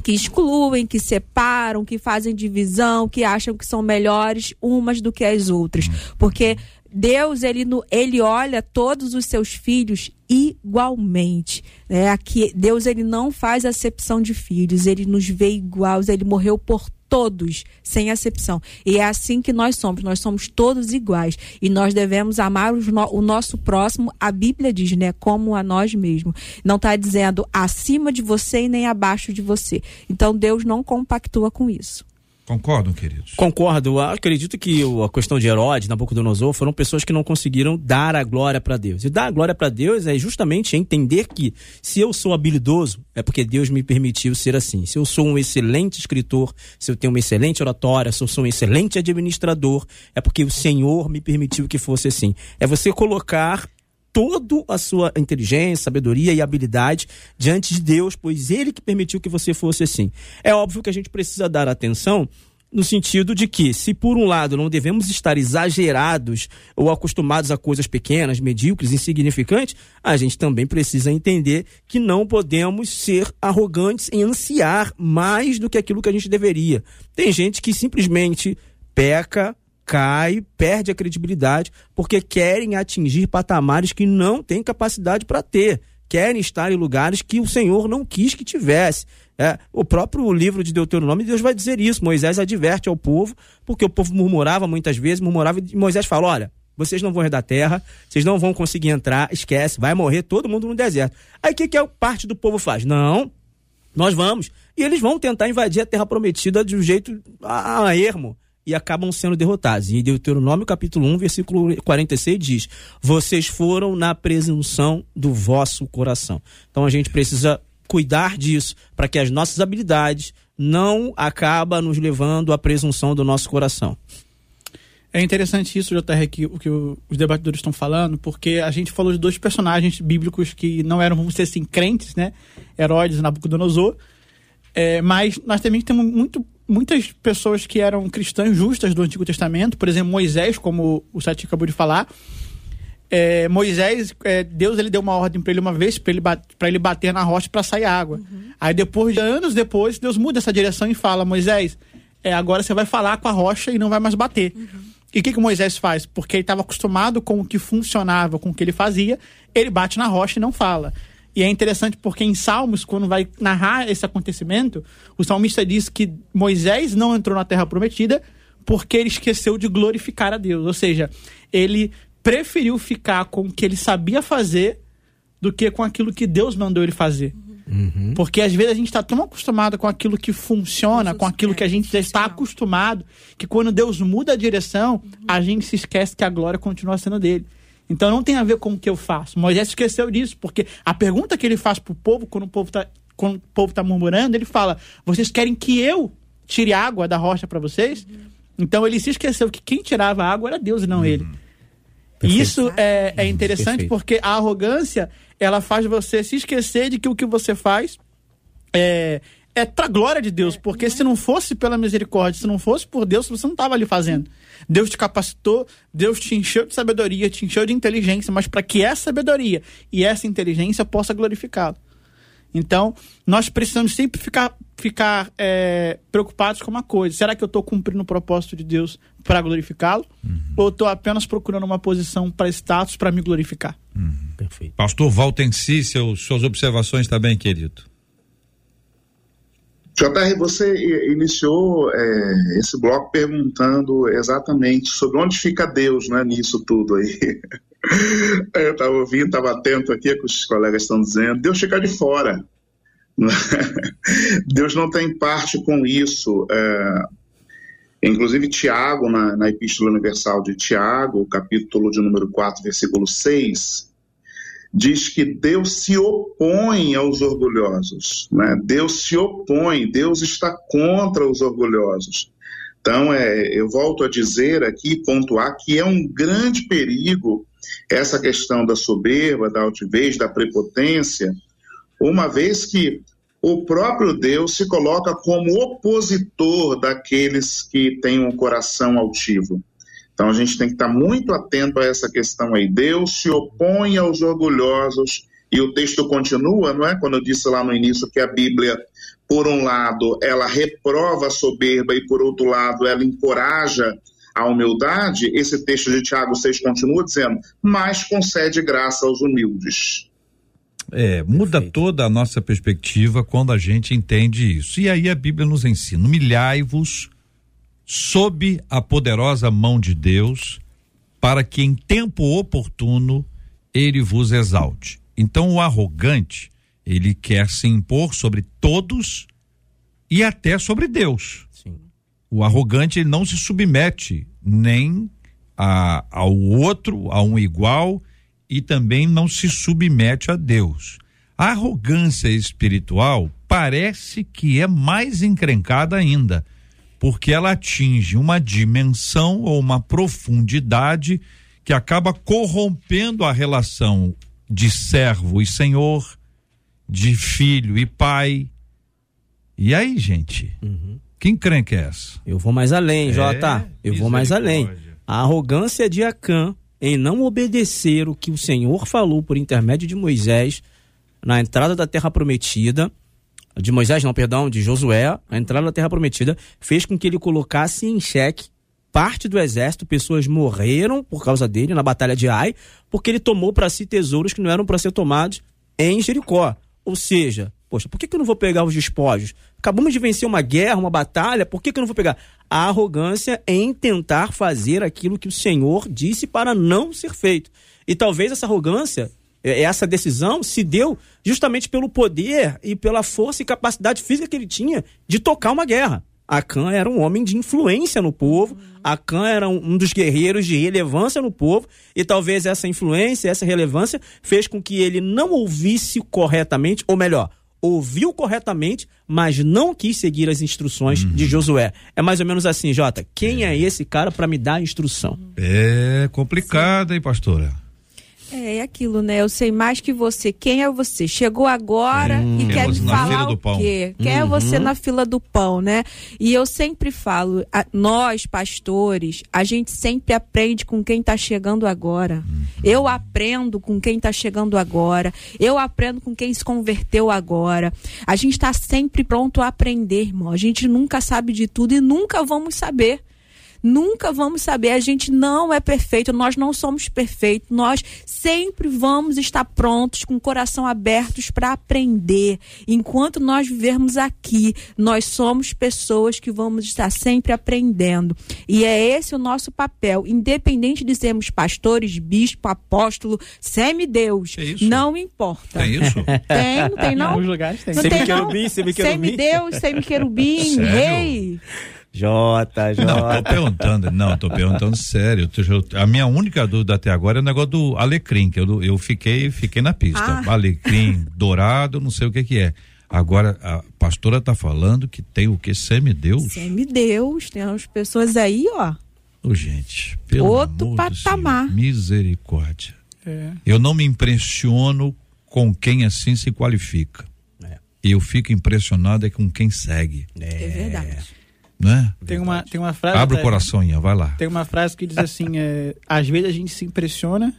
que excluem, que separam, que fazem divisão, que acham que são melhores umas do que as outras, porque Deus ele, ele olha todos os seus filhos igualmente, né? Aqui Deus ele não faz acepção de filhos, ele nos vê iguais, ele morreu por todos, sem acepção. E é assim que nós somos, nós somos todos iguais. E nós devemos amar no- o nosso próximo, a Bíblia diz, né? Como a nós mesmos. Não está dizendo acima de você e nem abaixo de você. Então Deus não compactua com isso. Concordam, queridos? Concordo. Acredito que a questão de Herodes, Nabucodonosor, foram pessoas que não conseguiram dar a glória para Deus. E dar a glória para Deus é justamente entender que se eu sou habilidoso, é porque Deus me permitiu ser assim. Se eu sou um excelente escritor, se eu tenho uma excelente oratória, se eu sou um excelente administrador, é porque o Senhor me permitiu que fosse assim. É você colocar toda a sua inteligência, sabedoria e habilidade diante de Deus, pois Ele que permitiu que você fosse assim. É óbvio que a gente precisa dar atenção no sentido de que, se por um lado não devemos estar exagerados ou acostumados a coisas pequenas, medíocres, insignificantes, a gente também precisa entender que não podemos ser arrogantes em ansiar mais do que aquilo que a gente deveria. Tem gente que simplesmente peca, cai, perde a credibilidade porque querem atingir patamares que não têm capacidade para ter querem estar em lugares que o Senhor não quis que tivesse. É, o próprio livro de Deuteronômio, Deus vai dizer isso. Moisés adverte ao povo, porque o povo murmurava muitas vezes, murmurava, e Moisés fala: olha, vocês não vão herdar terra, vocês não vão conseguir entrar, esquece, vai morrer todo mundo no deserto. Aí o que, que a parte do povo faz? Não, nós vamos. E eles vão tentar invadir a terra prometida de um jeito a, a ermo e acabam sendo derrotados. E Deuteronômio capítulo 1, versículo 46 diz: Vocês foram na presunção do vosso coração. Então a gente precisa cuidar disso para que as nossas habilidades não acabam nos levando à presunção do nosso coração. É interessante isso, JR, que, o que os debatedores estão falando, porque a gente falou de dois personagens bíblicos que não eram, vamos dizer assim, crentes, né? Herodes Nabucodonosor. É, mas nós também temos muito muitas pessoas que eram cristãs justas do Antigo Testamento, por exemplo, Moisés, como o Sati acabou de falar. É, Moisés, é, Deus ele deu uma ordem para ele uma vez, para ele, ele bater na rocha para sair água. Uhum. Aí depois de anos depois, Deus muda essa direção e fala: Moisés, é, agora você vai falar com a rocha e não vai mais bater. Uhum. E o que, que Moisés faz? Porque ele estava acostumado com o que funcionava, com o que ele fazia, ele bate na rocha e não fala. E é interessante porque em Salmos, quando vai narrar esse acontecimento, o salmista diz que Moisés não entrou na terra prometida porque ele esqueceu de glorificar a Deus. Ou seja, ele preferiu ficar com o que ele sabia fazer do que com aquilo que Deus mandou ele fazer. Uhum. Porque às vezes a gente está tão acostumado com aquilo que funciona, com aquilo que a gente já está acostumado, que quando Deus muda a direção, a gente se esquece que a glória continua sendo dele. Então não tem a ver com o que eu faço. Moisés esqueceu disso, porque a pergunta que ele faz para o povo, quando o povo está quando o povo tá murmurando, ele fala: Vocês querem que eu tire água da rocha para vocês? Uhum. Então ele se esqueceu que quem tirava a água era Deus e não uhum. ele. E isso é, é interessante Perfeito. porque a arrogância ela faz você se esquecer de que o que você faz é, é para glória de Deus, é, porque se não fosse pela misericórdia, se não fosse por Deus, você não estava ali fazendo. Deus te capacitou, Deus te encheu de sabedoria, te encheu de inteligência, mas para que essa sabedoria e essa inteligência possa glorificá-lo. Então, nós precisamos sempre ficar, ficar é, preocupados com uma coisa: será que eu estou cumprindo o propósito de Deus para glorificá-lo? Uhum. Ou estou apenas procurando uma posição para status para me glorificar? Uhum. Perfeito. Pastor Valtenci, seus, suas observações também, querido. JR, você iniciou é, esse bloco perguntando exatamente sobre onde fica Deus né, nisso tudo aí. [LAUGHS] Eu estava ouvindo, estava atento aqui que os colegas estão dizendo. Deus fica de fora. [LAUGHS] Deus não tem parte com isso. É, inclusive, Tiago, na, na Epístola Universal de Tiago, capítulo de número 4, versículo 6, diz que Deus se opõe aos orgulhosos. Né? Deus se opõe, Deus está contra os orgulhosos. Então, é, eu volto a dizer aqui, pontuar, que é um grande perigo essa questão da soberba, da altivez, da prepotência, uma vez que o próprio Deus se coloca como opositor daqueles que têm um coração altivo. Então a gente tem que estar muito atento a essa questão aí. Deus se opõe aos orgulhosos e o texto continua, não é? Quando eu disse lá no início que a Bíblia, por um lado, ela reprova a soberba e por outro lado, ela encoraja a humildade, esse texto de Tiago 6 continua dizendo, mas concede graça aos humildes. É, muda Perfeito. toda a nossa perspectiva quando a gente entende isso. E aí a Bíblia nos ensina: humilhai-vos sob a poderosa mão de Deus, para que em tempo oportuno ele vos exalte. Então o arrogante, ele quer se impor sobre todos e até sobre Deus. Sim. O arrogante ele não se submete nem a, ao outro, a um igual e também não se submete a Deus. A arrogância espiritual parece que é mais encrencada ainda porque ela atinge uma dimensão ou uma profundidade que acaba corrompendo a relação de servo e senhor, de filho e pai. E aí, gente? Que encrenca é essa? Eu vou mais além, É, Jota. Eu vou mais além. A arrogância de Acã em não obedecer o que o Senhor falou por intermédio de Moisés na entrada da terra prometida, de Moisés não, perdão, de Josué, a entrada da terra prometida, fez com que ele colocasse em xeque parte do exército, pessoas morreram por causa dele na batalha de Ai, porque ele tomou para si tesouros que não eram para ser tomados em Jericó. Ou seja, poxa, por que, que eu não vou pegar os despojos? Acabamos de vencer uma guerra, uma batalha, por que, que eu não vou pegar? A arrogância em tentar fazer aquilo que o Senhor disse para não ser feito. E talvez essa arrogância, essa decisão, se deu justamente pelo poder e pela força e capacidade física que ele tinha de tocar uma guerra. Acã era um homem de influência no povo, Acã era um dos guerreiros de relevância no povo, e talvez essa influência, essa relevância, fez com que ele não ouvisse corretamente, ou melhor, ouviu corretamente, mas não quis seguir as instruções de Josué. É mais ou menos assim, Jota. Quem é, esse cara para me dar a instrução? É complicado, hein, pastora? É, é aquilo, né? Eu sei mais que você. Quem é você? Chegou agora e Quem é quer me falar o pão? quê? Quem é você na fila do pão, né? E eu sempre falo, a- nós, pastores, a gente sempre aprende com quem tá chegando agora. Eu aprendo com quem tá chegando agora. Eu aprendo com quem se converteu agora. A gente tá sempre pronto a aprender, irmão. A gente nunca sabe de tudo e nunca vamos saber. Nunca vamos saber, a gente não é perfeito, nós não somos perfeitos, nós sempre vamos estar prontos, com o coração abertos para aprender. Enquanto nós vivermos aqui, nós somos pessoas que vamos estar sempre aprendendo. E é esse o nosso papel, independente de sermos pastores, bispo, apóstolo, semideus, É isso? não importa. Tem isso? [LAUGHS] Tem, não tem Em não? alguns lugares tem. Não tem não? Semiquerubim, semiquerubim. Semideus, semiquerubim, [LAUGHS] rei. Jota, Não, Jota. tô perguntando, não, tô perguntando sério. A minha única dúvida até agora é o negócio do alecrim, que eu, eu fiquei, fiquei na pista. Ah. Alecrim [LAUGHS] dourado, não sei o que que é. Agora, a pastora tá falando que tem o que? Semideus? Semideus, tem umas pessoas aí, ó. Ô, gente, pelo Outro amor do patamar. Senhor, misericórdia. É. Eu não me impressiono com quem assim se qualifica. É. Eu fico impressionado é com quem segue, É, verdade. Né? Tem uma, tem uma frase. Abre o coração, Ian, vai lá. Tem uma frase que diz assim: é, às vezes a gente se impressiona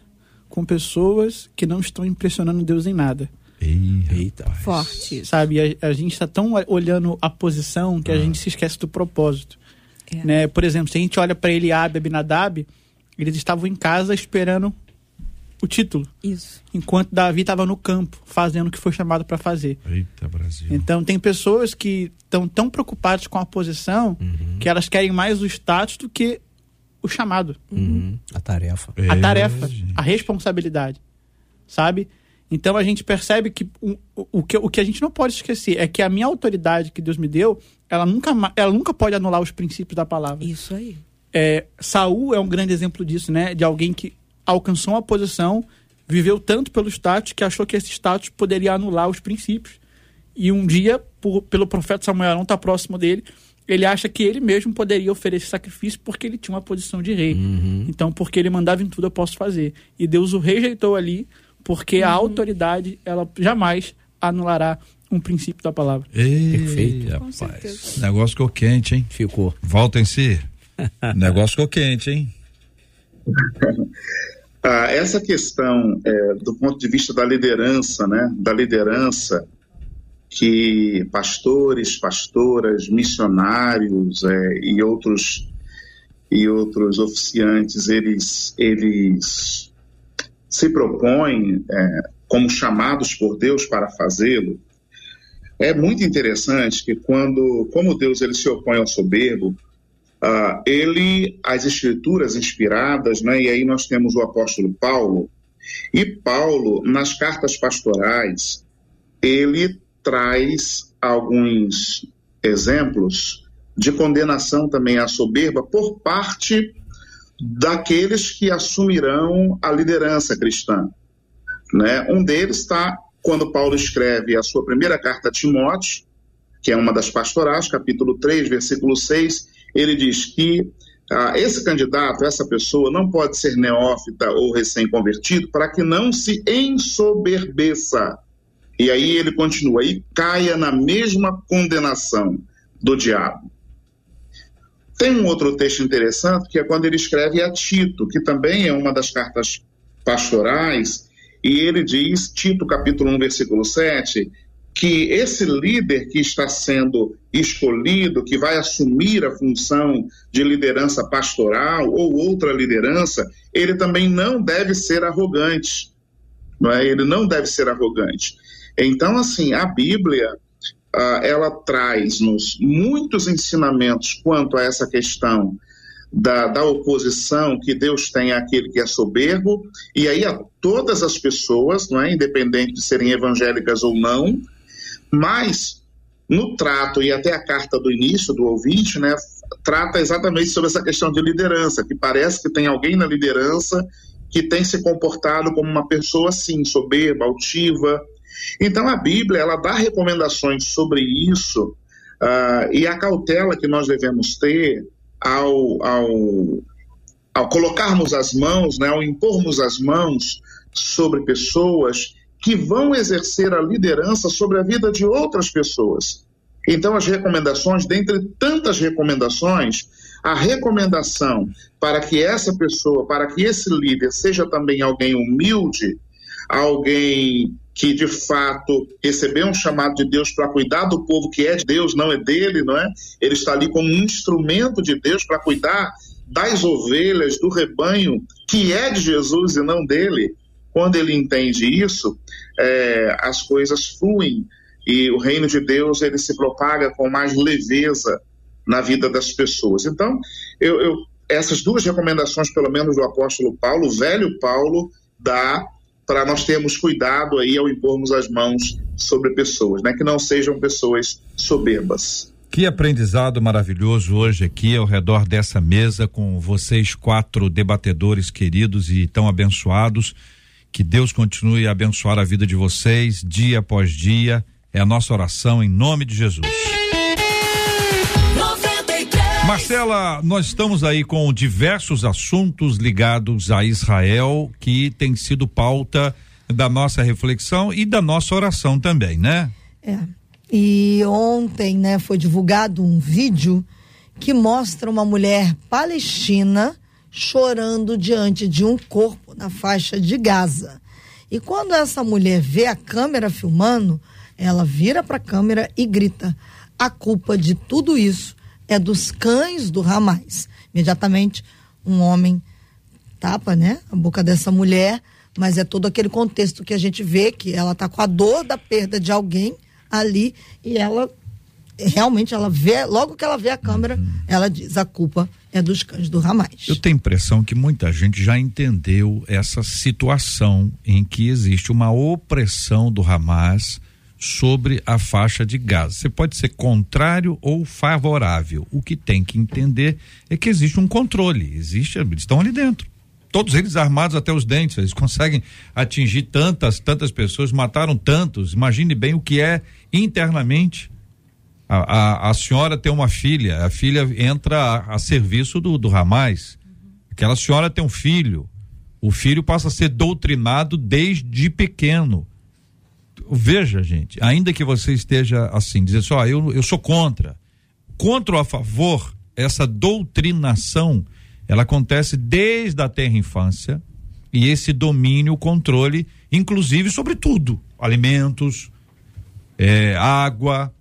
com pessoas que não estão impressionando Deus em nada. Ei, Eita. Forte. Sabe? A, a gente está tão olhando a posição que a gente se esquece do propósito. É. Né? Por exemplo, se a gente olha para Eliabe e Abinadab, eles estavam em casa esperando o título, Isso. enquanto Davi estava no campo, fazendo o que foi chamado para fazer. Eita, Brasil. Então, tem pessoas que estão tão preocupadas com a posição que elas querem mais o status do que o chamado, Uhum. A tarefa. a É, tarefa, gente. a responsabilidade. Sabe? Então a gente percebe que o, o, que o que a gente não pode esquecer é que a minha autoridade que Deus me deu, ela nunca, ela nunca pode anular os princípios da palavra. Isso aí. É, Saul é um grande exemplo disso, né? De alguém que alcançou uma posição, viveu tanto pelo status que achou que esse status poderia anular os princípios. E um dia, por- pelo profeta Samuel não estar próximo dele, ele acha que ele mesmo poderia oferecer sacrifício porque ele tinha uma posição de rei. Então, porque ele mandava em tudo, eu posso fazer. E Deus o rejeitou ali, porque a autoridade, ela jamais anulará um princípio da palavra. Ei, Perfeito. rapaz. negócio ficou quente, hein? Ficou. Volta em si. O [LAUGHS] negócio ficou quente, hein? [LAUGHS] Ah, essa questão, é, do ponto de vista da liderança, né, da liderança, que pastores, pastoras, missionários é, e outros e outros oficiantes eles eles se propõem é, como chamados por Deus para fazê-lo. É muito interessante que quando, como Deus ele se opõe ao soberbo, ah, ele, as escrituras inspiradas, né, e aí nós temos o apóstolo Paulo, e Paulo, nas cartas pastorais, ele traz alguns exemplos de condenação também à soberba por parte daqueles que assumirão a liderança cristã. Né? Um deles está quando Paulo escreve a sua primeira carta a Timóteo, que é uma das pastorais, capítulo 3, versículo 6, ele diz que ah, esse candidato, essa pessoa, não pode ser neófita ou recém-convertido para que não se ensoberbeça. E aí ele continua, e caia na mesma condenação do diabo. Tem um outro texto interessante que é quando ele escreve a Tito, que também é uma das cartas pastorais, e ele diz, Tito capítulo 1, versículo 7, que esse líder que está sendo escolhido, que vai assumir a função de liderança pastoral ou outra liderança, ele também não deve ser arrogante. Não é? Ele não deve ser arrogante. Então, assim, a Bíblia, uh, ela traz-nos muitos ensinamentos quanto a essa questão da, da, oposição que Deus tem àquele que é soberbo, e aí a todas as pessoas, não é? independente de serem evangélicas ou não, mas no trato e até a carta do início do ouvinte, né, trata exatamente sobre essa questão de liderança, que parece que tem alguém na liderança que tem se comportado como uma pessoa assim, soberba, altiva. Então a Bíblia ela dá recomendações sobre isso uh, e a cautela que nós devemos ter ao, ao, ao colocarmos as mãos, né, ao impormos as mãos sobre pessoas que vão exercer a liderança sobre a vida de outras pessoas. Então, as recomendações, dentre tantas recomendações, a recomendação para que essa pessoa, para que esse líder seja também alguém humilde, alguém que de fato recebeu um chamado de Deus para cuidar do povo que é de Deus, não é dele, não é? Ele está ali como um instrumento de Deus para cuidar das ovelhas, do rebanho que é de Jesus e não dele. Quando ele entende isso, é, as coisas fluem e o reino de Deus ele se propaga com mais leveza na vida das pessoas. Então, eu, eu, essas duas recomendações, pelo menos do apóstolo Paulo, o velho Paulo, dá para nós termos cuidado aí ao impormos as mãos sobre pessoas, né? Que não sejam pessoas soberbas. Que aprendizado maravilhoso hoje aqui ao redor dessa mesa com vocês quatro debatedores queridos e tão abençoados. Que Deus continue a abençoar a vida de vocês dia após dia. É a nossa oração em nome de Jesus. Marcela, nós estamos aí com diversos assuntos ligados a Israel que tem sido pauta da nossa reflexão e da nossa oração também, né? É. E ontem, né, foi divulgado um vídeo que mostra uma mulher palestina chorando diante de um corpo na faixa de Gaza. E quando essa mulher vê a câmera filmando, ela vira para a câmera e grita: a culpa de tudo isso é dos cães do Hamas. Imediatamente, um homem tapa, né, a boca dessa mulher, mas é todo aquele contexto que a gente vê que ela tá com a dor da perda de alguém ali e ela realmente ela vê, logo que ela vê a câmera, uhum. ela diz a culpa é dos cães do Hamas. Eu tenho a impressão que muita gente já entendeu essa situação em que existe uma opressão do Hamas sobre a faixa de Gaza. Você pode ser contrário ou favorável. O que tem que entender é que existe um controle, existe, eles estão ali dentro. Todos eles armados até os dentes, eles conseguem atingir tantas, tantas pessoas, mataram tantos. Imagine bem o que é internamente. A, a, a senhora tem uma filha, a filha entra a, a serviço do, do Hamas. Aquela senhora tem um filho, o filho passa a ser doutrinado desde pequeno veja, gente, ainda que você esteja assim, dizer só, assim, eu, eu sou contra. Contra ou a favor, essa doutrinação, ela acontece desde a terra infância e esse domínio, controle, inclusive sobre tudo, alimentos, é, água,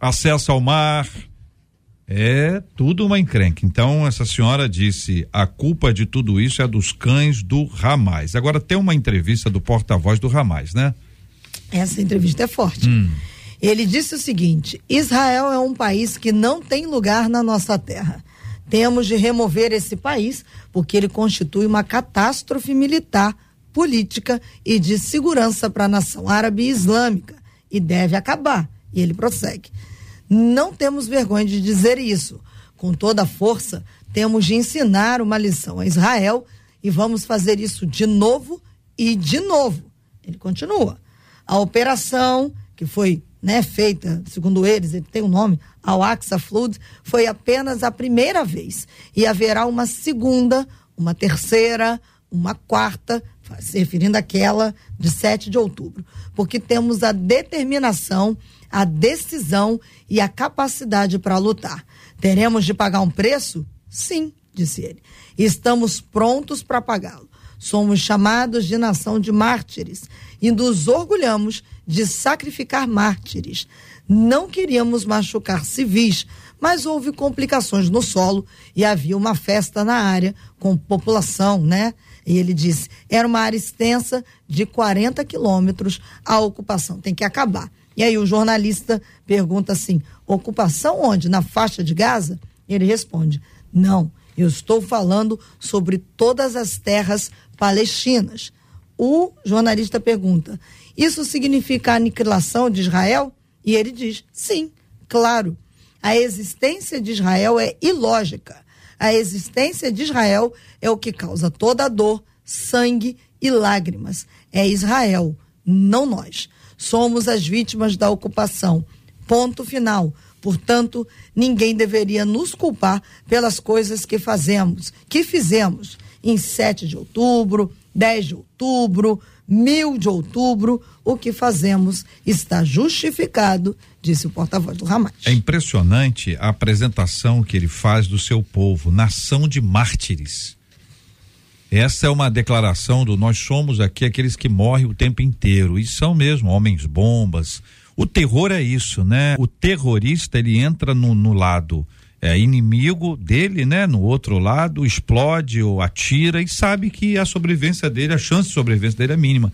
acesso ao mar, é tudo uma encrenca. Então, essa senhora disse: a culpa de tudo isso é dos cães do Ramais. Agora, tem uma entrevista do porta-voz do Ramais, né? Essa entrevista é forte. Hum. Ele disse o seguinte: Israel é um país que não tem lugar na nossa terra. Temos de remover esse país porque ele constitui uma catástrofe militar, política e de segurança para a nação árabe e islâmica e deve acabar. E ele prossegue. Não temos vergonha de dizer isso. Com toda a força, temos de ensinar uma lição a Israel e vamos fazer isso de novo e de novo. Ele continua. A operação, que foi né, feita, segundo eles, ele tem um nome, ao Axa Flood, foi apenas a primeira vez. E haverá uma segunda, uma terceira, uma quarta, se referindo àquela de 7 de outubro. Porque temos a determinação, a decisão e a capacidade para lutar. Teremos de pagar um preço? Sim, disse ele. Estamos prontos para pagá-lo. Somos chamados de nação de mártires e nos orgulhamos de sacrificar mártires. Não queríamos machucar civis, mas houve complicações no solo e havia uma festa na área com população, né? E ele disse: era uma área extensa de 40 quilômetros, a ocupação tem que acabar. E aí o jornalista pergunta assim: ocupação onde? Na faixa de Gaza? Ele responde: não, eu estou falando sobre todas as terras palestinas. O jornalista pergunta: isso significa a aniquilação de Israel? E ele diz: sim, claro. A existência de Israel é ilógica. A existência de Israel é o que causa toda a dor, sangue e lágrimas. É Israel, não nós. Somos as vítimas da ocupação. Ponto final. Portanto, ninguém deveria nos culpar pelas coisas que fazemos, que fizemos em 7 de outubro, 10 de outubro, mil de outubro, o que fazemos está justificado, disse o porta-voz do Hamas. É impressionante a apresentação que ele faz do seu povo, nação de mártires. Essa é uma declaração do nós somos aqui aqueles que morrem o tempo inteiro e são mesmo homens bombas. O terror é isso, né? O terrorista ele entra no, no lado é, inimigo dele, né? No outro lado, explode ou atira e sabe que a sobrevivência dele, a chance de sobrevivência dele é mínima.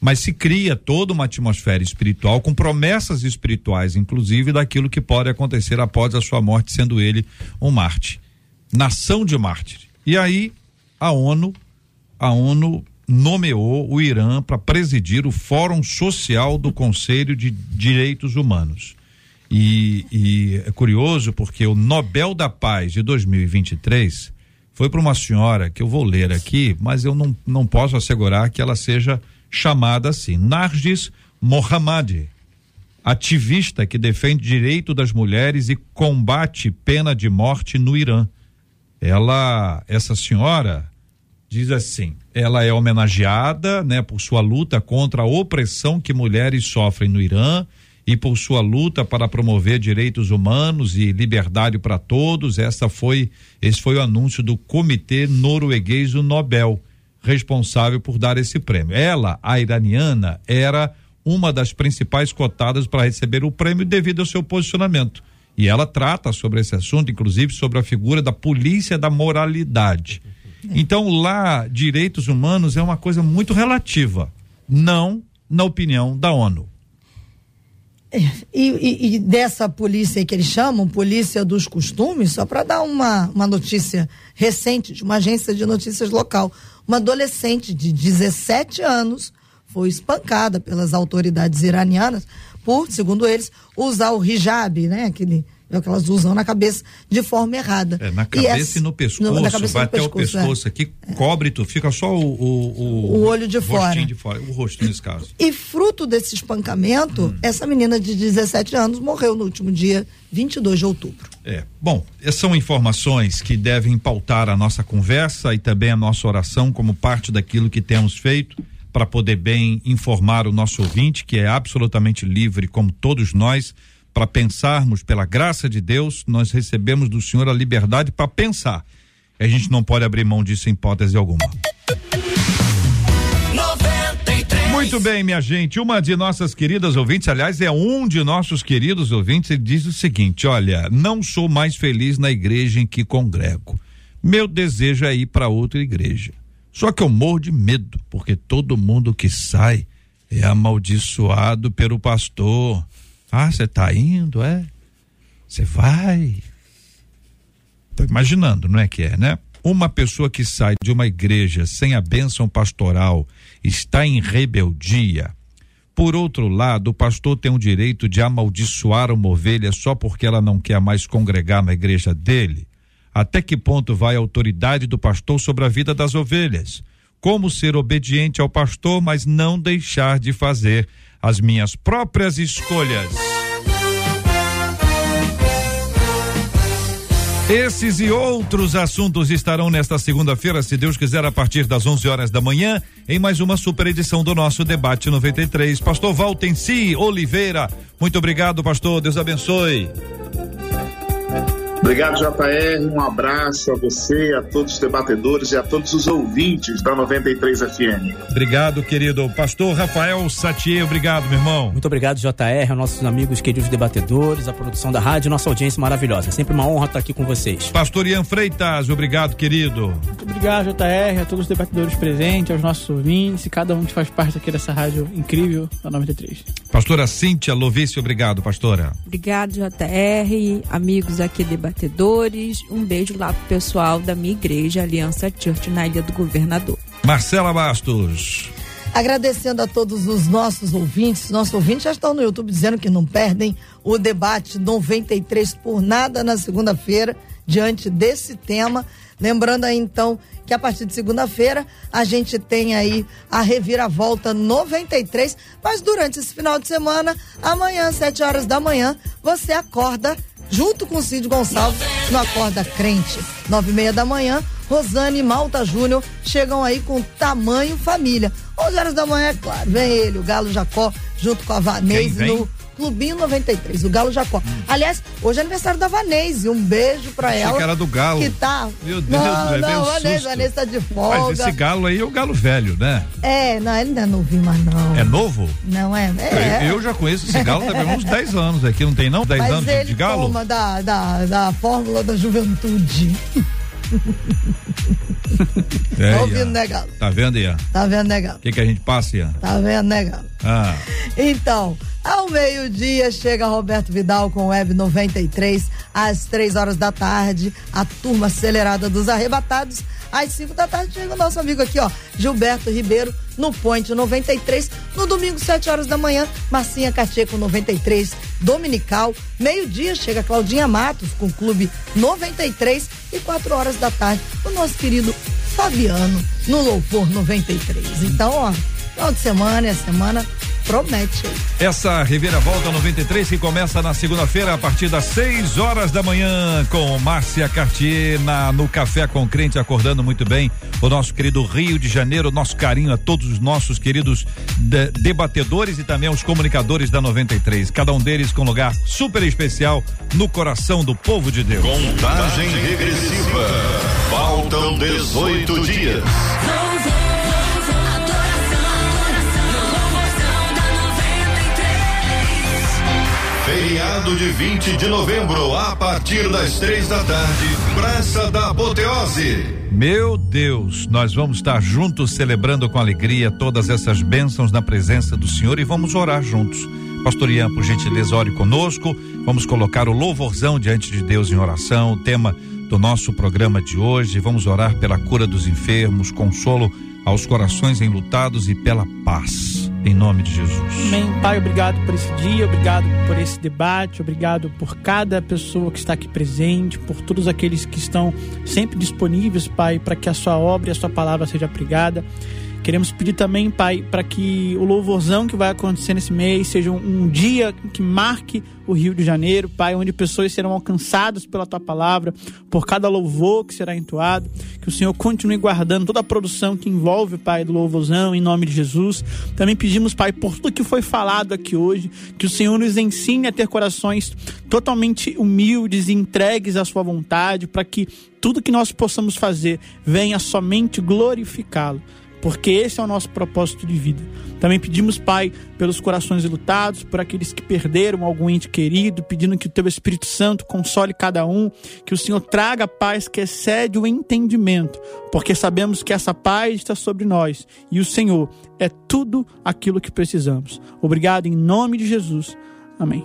Mas se cria toda uma atmosfera espiritual com promessas espirituais, inclusive daquilo que pode acontecer após a sua morte, sendo ele um Marte. Nação de Marte. E aí a ONU, a ONU nomeou o Irã para presidir o Fórum Social do Conselho de Direitos Humanos. E, e é curioso porque o Nobel da Paz de 2023 foi para uma senhora que eu vou ler aqui, mas eu não, não posso assegurar que ela seja chamada assim. Nargis Mohammadi, ativista que defende direito das mulheres e combate pena de morte no Irã. Ela, essa senhora, diz assim: ela é homenageada, né, por sua luta contra a opressão que mulheres sofrem no Irã e por sua luta para promover direitos humanos e liberdade para todos. Essa foi, esse foi o anúncio do Comitê Norueguês do Nobel, responsável por dar esse prêmio. Ela, a iraniana, era uma das principais cotadas para receber o prêmio devido ao seu posicionamento. E ela trata sobre esse assunto, inclusive sobre a figura da polícia da moralidade. Então, lá, direitos humanos é uma coisa muito relativa, não na opinião da ONU. E, e, e, dessa polícia que eles chamam, polícia dos costumes, só para dar uma, uma notícia recente de uma agência de notícias local. Uma adolescente de 17 anos foi espancada pelas autoridades iranianas por, segundo eles, usar o hijab, né? Aquele é o que elas usam na cabeça de forma errada. É, na cabeça e, essa, e no pescoço, no, cabeça vai até pescoço, o pescoço é. aqui, cobre tu, fica só o, o, o, o olho de fora. de fora, o rosto nesse caso. E fruto desse espancamento, hum. essa menina de 17 anos morreu no último dia 22 de outubro. É, bom, são informações que devem pautar a nossa conversa e também a nossa oração como parte daquilo que temos feito para poder bem informar o nosso ouvinte, que é absolutamente livre, como todos nós, para pensarmos pela graça de Deus, nós recebemos do Senhor a liberdade para pensar. E a gente não pode abrir mão disso em hipótese alguma. Muito bem, minha gente. Uma de nossas queridas ouvintes, aliás, é um de nossos queridos ouvintes, ele diz o seguinte: olha, não sou mais feliz na igreja em que congrego. Meu desejo é ir para outra igreja. Só que eu morro de medo, porque todo mundo que sai é amaldiçoado pelo pastor. Ah, você está indo, é? Você vai? Tô imaginando, não é que é, né? Uma pessoa que sai de uma igreja sem a bênção pastoral está em rebeldia. Por outro lado, o pastor tem o direito de amaldiçoar uma ovelha só porque ela não quer mais congregar na igreja dele? Até que ponto vai a autoridade do pastor sobre a vida das ovelhas? Como ser obediente ao pastor, mas não deixar de fazer as minhas próprias escolhas. Esses e outros assuntos estarão nesta segunda-feira, se Deus quiser, a partir das 11 horas da manhã, em mais uma super edição do nosso Debate 93. Pastor Valtenci Oliveira, muito obrigado, pastor. Deus abençoe. Obrigado, JR. Um abraço a você, a todos os debatedores e a todos os ouvintes da 93 FM. Obrigado, querido. Pastor Rafael Satier, obrigado, meu irmão. Muito obrigado, JR, aos nossos amigos, queridos debatedores, a produção da rádio, nossa audiência maravilhosa. É sempre uma honra estar aqui com vocês. Pastor Ian Freitas, obrigado, querido. Muito obrigado, JR, a todos os debatedores presentes, aos nossos ouvintes e cada um que faz parte aqui dessa rádio incrível da 93. Pastora Cíntia Lovice, obrigado, pastora. Obrigado, JR, amigos aqui debatedores. Um beijo lá pro pessoal da minha igreja, Aliança Church, na Ilha do Governador. Marcela Bastos. Agradecendo a todos os nossos ouvintes. Nossos ouvintes já estão no YouTube dizendo que não perdem o debate 93 por nada na segunda-feira, diante desse tema. Lembrando aí então que a partir de segunda-feira a gente tem aí a reviravolta 93, mas durante esse final de semana, amanhã, às 7 horas da manhã, você acorda junto com Cid Gonçalves no Acorda Crente. Nove e meia da manhã, Rosane e Malta Júnior chegam aí com tamanho família. 11 horas da manhã, é claro, vem ele, o Galo Jacó, junto com a vem? no Clubinho 93, o Galo Jacó. Aliás, hoje é aniversário da Vanese, um beijo pra Achei ela. que era do Galo. Que tá. Meu Deus, não, levei não, Vanese. Vanese tá de folga. Mas esse galo aí é o galo velho, né? É, não, ele não é novinho, mas não. É novo? Não é? É. Eu, eu já conheço esse galo deve uns 10 anos aqui, não tem não? 10 Mas anos de- ele de galo? toma da, da, da fórmula da juventude. [LAUGHS] É, tá ouvindo, né, Galo? Tá vendo, Ian? Tá vendo, né, Galo? O que, que a gente passa, Ian? Tá vendo, né, Galo? Ah, Então, ao meio-dia chega Roberto Vidal com Web 93, às três horas da tarde, a turma acelerada dos arrebatados. Às 5 da tarde chega o nosso amigo aqui, ó, Gilberto Ribeiro, no Point 93. No domingo, 7 horas da manhã, Marcinha Cacheco 93, Dominical. Meio-dia chega Claudinha Matos com o Clube 93. E 4 horas da tarde, o nosso querido Fabiano no Louvor 93. Então, ó, final de semana e a semana promete essa reviravolta 93 que começa na segunda-feira a partir das 6 horas da manhã com Márcia Cartier na, no Café com Crente, acordando muito bem o nosso querido Rio de Janeiro, nosso carinho a todos os nossos queridos de- debatedores e também os comunicadores da 93, cada um deles com lugar super especial no coração do povo de Deus. Contagem regressiva. Faltam 18 dias. Feriado de 20 de novembro, a partir das três da tarde, Praça da Apoteose. Meu Deus, nós vamos estar juntos celebrando com alegria todas essas bênçãos na presença do Senhor e vamos orar juntos. Pastor Ian, por gentileza, ore conosco. Vamos colocar o louvorzão diante de Deus em oração, o tema do nosso programa de hoje. Vamos orar pela cura dos enfermos, consolo aos corações enlutados e pela paz. Em nome de Jesus. Amém. Pai, obrigado por esse dia, obrigado por esse debate, obrigado por cada pessoa que está aqui presente, por todos aqueles que estão sempre disponíveis, Pai, para que a sua obra e a sua palavra seja pregada. Queremos pedir também, Pai, para que o louvorzão que vai acontecer nesse mês seja um, um dia que marque o Rio de Janeiro, Pai, onde pessoas serão alcançadas pela tua palavra, por cada louvor que será entoado. Que o Senhor continue guardando toda a produção que envolve, Pai, do louvorzão, em nome de Jesus. Também pedimos, Pai, por tudo que foi falado aqui hoje, que o Senhor nos ensine a ter corações totalmente humildes e entregues à Sua vontade, para que tudo que nós possamos fazer venha somente glorificá-lo porque esse é o nosso propósito de vida. Também pedimos, Pai, pelos corações lutados, por aqueles que perderam algum ente querido, pedindo que o Teu Espírito Santo console cada um, que o Senhor traga a paz que excede o entendimento, porque sabemos que essa paz está sobre nós e o Senhor é tudo aquilo que precisamos. Obrigado em nome de Jesus. Amém.